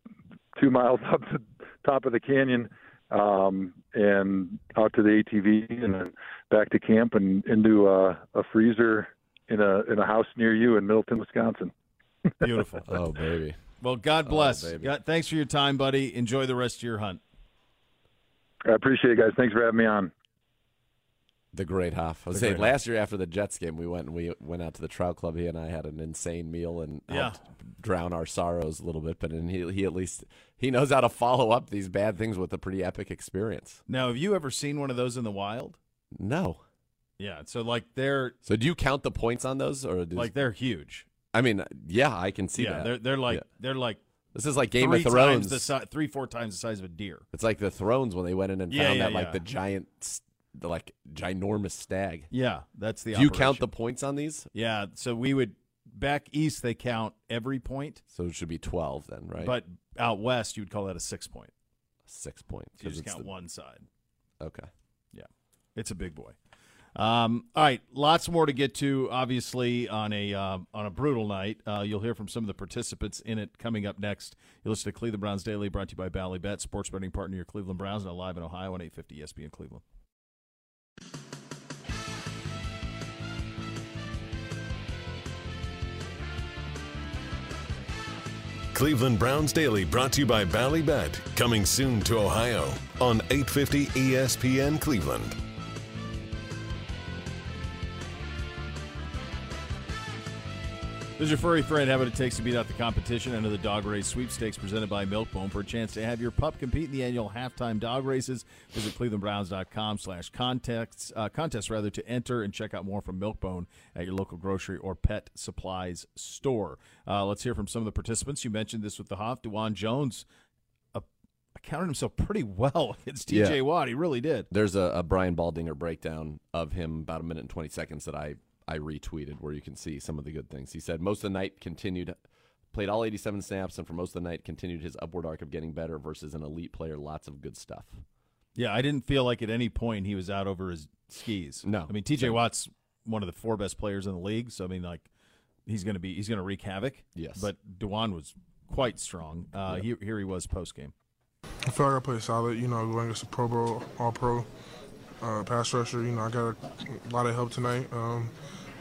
two miles up to top of the canyon, um, and out to the ATV, and then back to camp, and into a, a freezer in a in a house near you in Middleton, Wisconsin. Beautiful. oh baby. Well, God oh, bless. Oh, God, thanks for your time, buddy. Enjoy the rest of your hunt. I appreciate it, guys. Thanks for having me on. The Great Hoff. I was saying last year after the Jets game, we went and we went out to the Trout Club. He and I had an insane meal and yeah. drown our sorrows a little bit. But and he he at least he knows how to follow up these bad things with a pretty epic experience. Now, have you ever seen one of those in the wild? No. Yeah. So like they're. So do you count the points on those or like they're huge? I mean, yeah, I can see yeah, that. they're they're like Yeah. they're like This is like Game of Thrones. si- three four times the size of a deer. It's like the Thrones when they went in and Yeah, found that like the giant, the like ginormous stag. Yeah, that's the. Do you count the points on these? Yeah, so we would back east they count every point, So it should be twelve then, right? but out west you would call that a six point. six points. So you just it's count the- one side. Okay. Yeah, it's a big boy. Um, all right, lots more to get to. Obviously, on a um, on a brutal night, uh, you'll hear from some of the participants in it coming up next. You listen to Cleveland Browns Daily, brought to you by Bally Bet, sports betting partner your Cleveland Browns, now live in Ohio on 850 ESPN Cleveland. Cleveland Browns Daily brought to you by Bally Bet, coming soon to Ohio on 850 ESPN Cleveland. This is your furry friend. How what it takes to beat out the competition under the dog race sweepstakes presented by Milkbone. For a chance to have your pup compete in the annual halftime dog races, visit clevelandbrowns.com slash contests, uh, contest rather to enter and check out more from Milkbone at your local grocery or pet supplies store. Uh, let's hear from some of the participants. You mentioned this with the Hoff. Dawand Jones uh, accounted himself pretty well against TJ Yeah. Watt. He really did. There's a, a Brian Baldinger breakdown of him about a minute and 20 seconds that I, I retweeted where you can see some of the good things. He said, Most of the night continued, played all 87 snaps, and for most of the night continued his upward arc of getting better versus an elite player. Lots of good stuff. Yeah, I didn't feel like at any point he was out over his skis. No. I mean TJ Same. Watt's one of the four best players in the league, so I mean like he's going to be he's going to wreak havoc. Yes. But Dawand was quite strong. Uh, here, here he was post game. I feel like I played solid. You know, going against a Pro Bowl, All Pro uh, pass rusher. You know, I got a lot of help tonight. Um,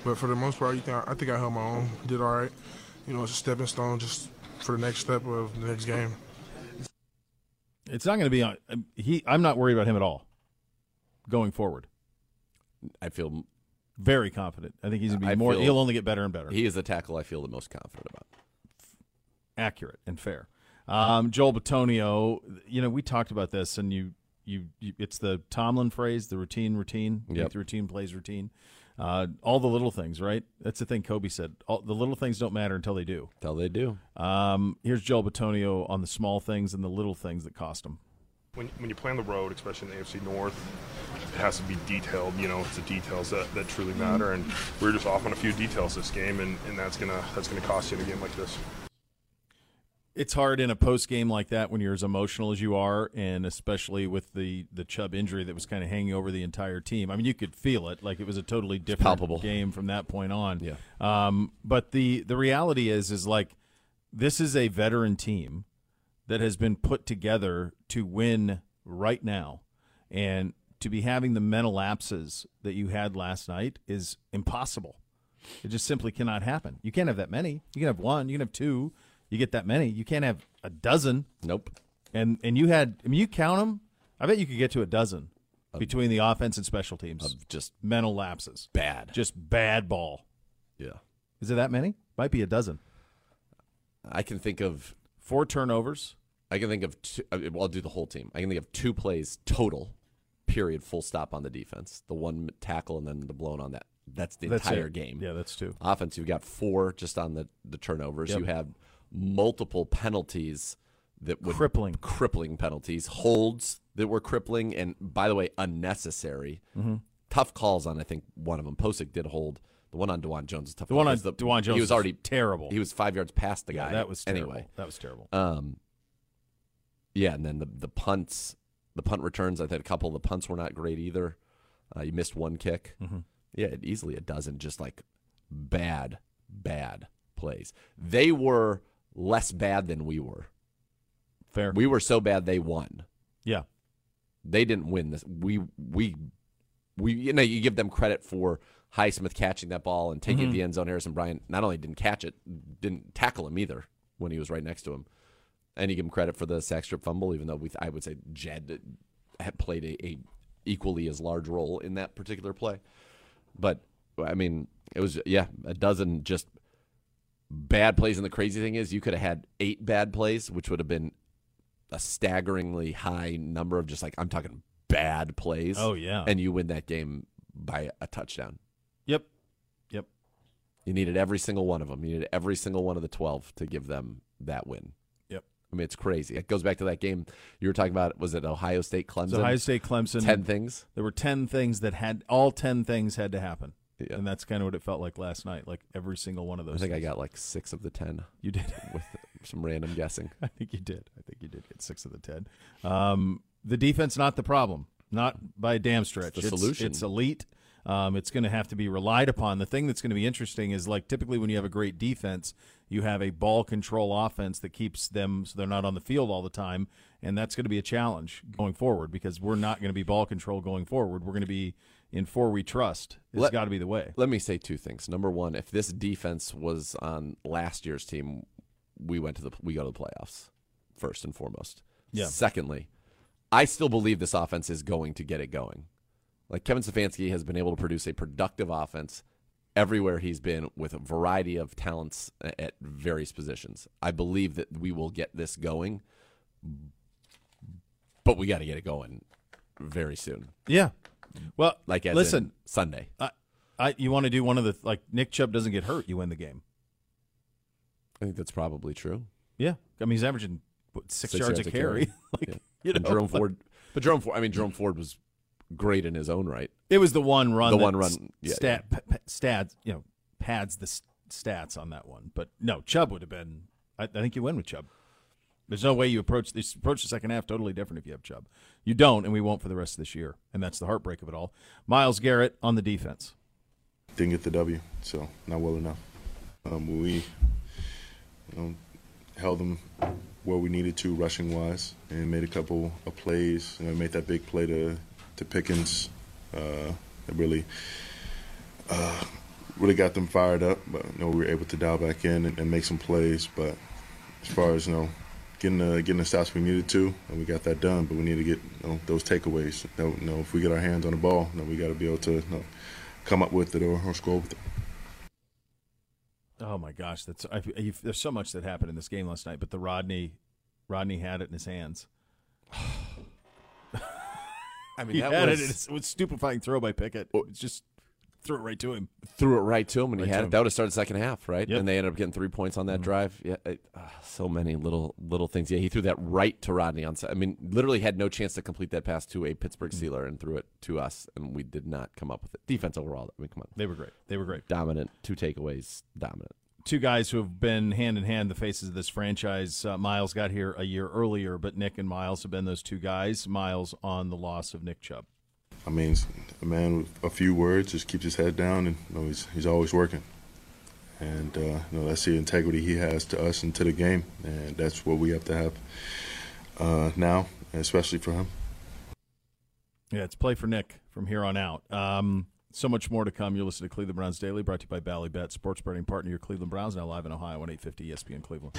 but for the most part, you think I think I held my own. Did all right. You know, it's a stepping stone just for the next step of the next game. It's not going to be on he I'm not worried about him at all going forward. I feel Very confident. I think he's going to be I more feel- he'll only get better and better. he is the tackle I feel the most confident about. accurate and fair. Um, Joel Bitonio, you know, we talked about this, and you, you, you it's the Tomlin phrase: the routine, routine. Yep. The routine plays routine. Uh, all the little things, right? That's the thing Kobe said. All, the little things don't matter until they do. Until they do. Um, here's Joel Bitonio on the small things and the little things that cost him. when, when you play on the road, especially in the AFC North, it has to be detailed. You know, it's the details that, that truly matter. And we are just off on a few details this game, and, and that's gonna that's gonna cost you in a game like this. It's hard in a post game like that when you're as emotional as you are, and especially with the the Chubb injury that was kind of hanging over the entire team. I mean, you could feel it, like it was a totally different game from that point on. Yeah. Um, but the the reality is, is like this is a veteran team that has been put together to win right now, and to be having the mental lapses that you had last night is impossible. It just simply cannot happen. You can't have that many. You can have one. You can have two. You get that many. You can't have a dozen. Nope. And and you had. I mean, you count them. I bet you could get to a dozen between the offense and special teams. Of just mental lapses. Bad. Just bad ball. Yeah. Is it that many? Might be a dozen. I can think of Four turnovers. I can think of two, uh, well, I'll do the whole team. I can think of two plays total, period, full stop on the defense. The one tackle and then the blown on that. That's the That's entire it. game. Yeah, that's two. Offense, you've got four just on the, the turnovers. Yep. You have multiple penalties that would Crippling. crippling penalties, holds that were crippling, and by the way, unnecessary. Mhm. Tough calls on I think one of them. Pocic did hold. The one on Dawand Jones is tough. The one on because Dawand Jones he was already terrible. He was five yards past the Yeah, guy. that was terrible. anyway. That was terrible. Um, yeah, and then the the punts, the punt returns. I think a couple of the punts were not great either. Uh, you missed one kick. Mhm. Yeah, easily a dozen just like bad, bad plays. They were less bad than we were. Fair. We were so bad they won. Yeah. They didn't win this. We we we you know you give them credit for Highsmith catching that ball and taking Mhm. the end zone. Harrison Bryant not only didn't catch it, didn't tackle him either when he was right next to him. And you give him credit for the sack strip fumble, even though we I would say Jed had played a, a equally as large role in that particular play. But I mean, it was yeah, a dozen just bad plays. And the crazy thing is, you could have had eight bad plays, which would have been a staggeringly high number of just like I'm talking bad plays. Oh, yeah. and you win that game by a touchdown. Yep. Yep. You needed every single one of them. You needed every single one of the 12 to give them that win. Yep. I mean, it's crazy. It goes back to that game you were talking about. Was it Ohio State Clemson? Ohio State Clemson. 10 things. There were 10 things that had, all 10 things had to happen. Yeah. And that's kind of what it felt like last night. Like every single one of those. I think I got like six of the 10. You did. with some random guessing. I think you did. I think you did get six of the ten. Um, the defense not the problem, not by a damn stretch. the solution. It's elite. Um, it's going to have to be relied upon. The thing that's going to be interesting is like typically when you have a great defense, you have a ball control offense that keeps them so they're not on the field all the time, and that's going to be a challenge going forward because we're not going to be ball control going forward. We're going to be in four we trust. It's got to be the way. Let me say two things. Number one, if this defense was on last year's team, we went to the we go to the playoffs first and foremost. Yeah. Secondly, I still believe this offense is going to get it going. Like Kevin Stefanski has been able to produce a productive offense everywhere he's been with a variety of talents at various positions. I believe that we will get this going, but we got to get it going very soon. Yeah. Well, Like as listen, Sunday. I, I, you want to do one of the like Nick Chubb doesn't get hurt, you win the game. I think that's probably true. Yeah, I mean he's averaging what, six, Six yards, a carry. like Yeah. you And know, Jerome like- Ford, but Jerome Ford. I mean, Jerome Ford was great in his own right. It was the one run. The that one run, yeah, stat p- p- stats. You know, pads the stats on that one. But no, Chubb would have been. I, I think you win with Chubb. There's no way you approach this approach the second half totally different if you have Chubb. You don't, and we won't for the rest of this year. And that's the heartbreak of it all. Myles Garrett on the defense. didn't get the W, so not well enough. Um, we you know, held them where we needed to, rushing wise, and made a couple of plays. You know, made that big play to to Pickens uh, that really uh, really got them fired up. But you know, we were able to dial back in and, and make some plays. But as far as you know. Uh, getting the, getting the stops we needed to, and we got that done. But we need to get you know, those takeaways. You know, you know, if we get our hands on the ball, you know, we got to be able to you know, come up with it or, or score with it. Oh my gosh, that's I, I, there's so much that happened in this game last night. But the Rodney, Rodney had it in his hands. I mean, he that had was- it. It was stupefying throw by Pickett. It's just threw it right to him. Threw it right to him, and he had it. That would have started the second half, right? Yep. Mm-hmm. And they ended up getting three points on that drive. Yeah, it, ah, so many little little things. Yeah, he threw that right to Rodney on. I mean, literally had no chance to complete that pass to a Pittsburgh Mm-hmm. Steeler, and threw it to us, and we did not come up with it. Defense overall, I mean, come on, They were great. They were great. dominant. Two takeaways, dominant. two guys who have been hand in hand the faces of this franchise. Uh, Myles got here a year earlier, but Nick and Myles have been those two guys. Myles on the loss of Nick Chubb. I mean, a man with a few words just keeps his head down, and you know, he's he's always working. And uh, you know, that's the integrity he has to us and to the game, and that's what we have to have uh, now, especially for him. Yeah, it's play for Nick from here on out. Um, so much more to come. You're listening to Cleveland Browns Daily, brought to you by Bally Bet, sports betting partner. Your Cleveland Browns now live in Ohio on 850 ESPN Cleveland.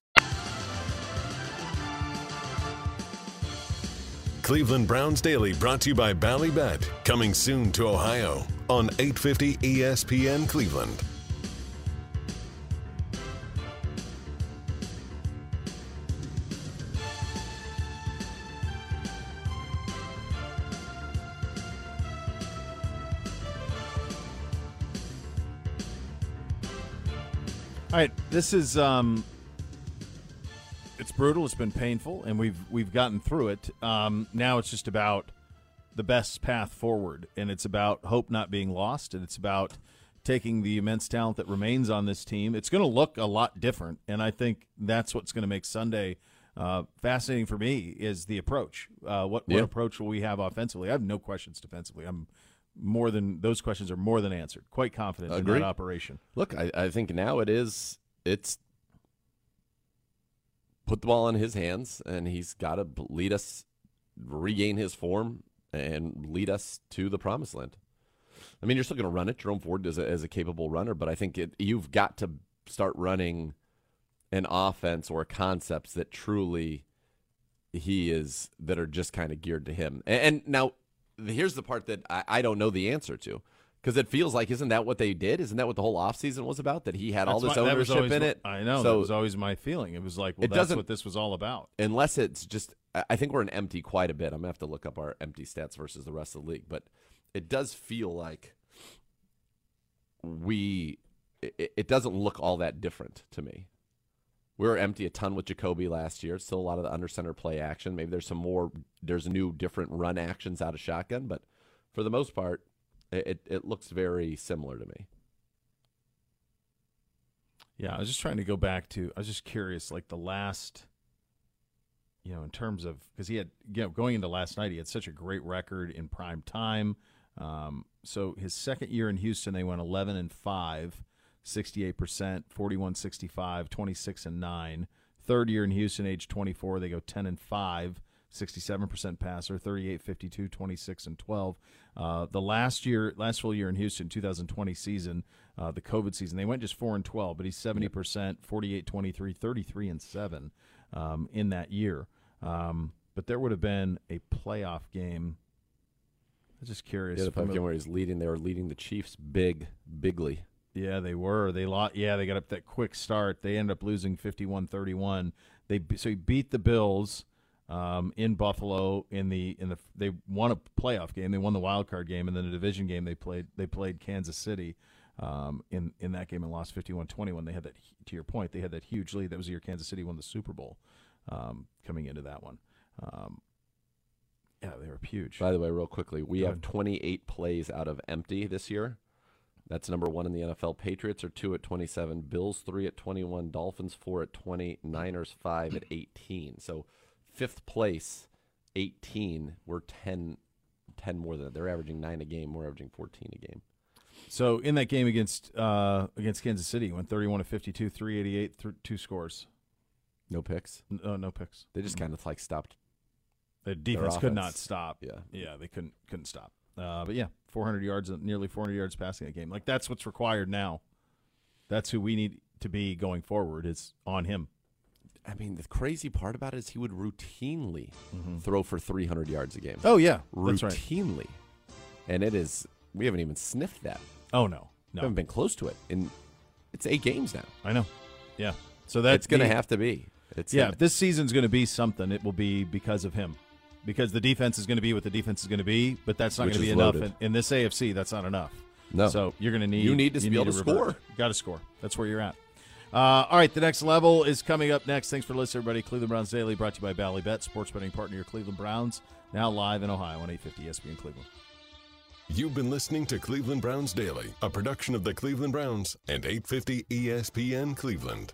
Cleveland Browns Daily brought to you by Bally Bet, coming soon to Ohio on 850 ESPN Cleveland. All right, this is um, brutal. It's been painful, and we've we've gotten through it. Um, now it's just about the best path forward, and it's about hope not being lost, and it's about taking the immense talent that remains on this team. It's going to look a lot different, and I think that's what's going to make Sunday uh, fascinating for me. Is the approach? Uh, what Yeah. what approach will we have offensively? I have no questions defensively. I'm more than those questions are more than answered. Quite confident in Agreed. that operation. Look, I, I think now it is it's put the ball in his hands, and he's got to lead us regain his form and lead us to the promised land. I mean, you're still going to run it. Jerome Ford is a, is a capable runner, but I think it, you've got to start running an offense or concepts that truly he is that are just kind of geared to him. And, and now here's the part that I, I don't know the answer to. Because it feels like, isn't that what they did? Isn't that what the whole offseason was about? That he had all this my- ownership always in it. I know. So that was always my feeling. It was like, well, it that's doesn't what this was all about. unless it's just I- think we're an empty quite a bit. I'm gonna have to look up our empty stats versus the rest of the league, but it does feel like we it, it doesn't look all that different to me. We were empty a ton with Jacoby last year. Still a lot of the under center play action. Maybe there's some more. There's new different run actions out of shotgun, but for the most part, it it, looks very similar to me. Yeah, I was just trying to go back to. I was just curious, like the last, you know, in terms of because he had, you know, going into last night, he had such a great record in prime time. Um, so his second year in Houston, they went 11 and five, 68 percent, 41 65, 26 and nine. Third year in Houston, age 24, they go 10 and five. 67% passer, 38 52, 26 and 12. Uh, the last year, last full year in Houston, 2020 season, uh, the COVID season, they went just 4 and 12, but he's 70%, 48 23, 33 and 7 um, in that year. Um, but there would have been a playoff game. I'm just curious. The other from playoff game where he's leading, they were leading the Chiefs big, bigly. yeah, they were. They lost. Yeah, they got up that quick start. They ended up losing 51-31. They so he beat the Bills um, in Buffalo in the in the they won a playoff game. They won the wild card game and then a division game they played they played Kansas City um, in in that game and lost 51-21. They had that to your point. They had that huge lead. That was the year Kansas City won the Super Bowl um, coming into that one. Um, yeah, they were huge. By the way, real quickly, we Go have ahead. 28 plays out of empty this year. That's number one in the NFL. Patriots are two at 27, Bills three at 21, Dolphins four at 20, Niners five at 18. So fifth place, 18. We're 10, 10 more than that. They're averaging nine a game. We're averaging 14 a game. So in that game against uh, against Kansas City, went 31 to 52, 388, th- two scores. No picks. No, no picks. They just kind of like stopped. The defense could not stop. Yeah. yeah, they couldn't couldn't stop. Uh, but yeah, 400 yards, nearly 400 yards passing a game. Like that's what's required now. That's who we need to be going forward. Is on him. I mean, the crazy part about it is he would routinely throw for 300 yards a game. Mm-hmm. Oh, yeah. That's right. routinely, and it is. We haven't even sniffed that. Oh no, no, we haven't been close to it, and it's eight games now. I know. Yeah. So that's it's going to have to be. It's yeah, gonna- this season's going to be something, it will be because of him. Because the defense is going to be what the defense is going to be, but that's not going to be enough in, in this AFC. That's not enough. No. So you're going to need You need to be able to revert. score. Got to score. That's where you're at. Uh, all right, the next level is coming up next. Thanks for listening, everybody. Cleveland Browns Daily, brought to you by Bally Bet, sports betting partner your Cleveland Browns. Now live in Ohio on 850 ESPN Cleveland. You've been listening to Cleveland Browns Daily, a production of the Cleveland Browns and 850 ESPN Cleveland.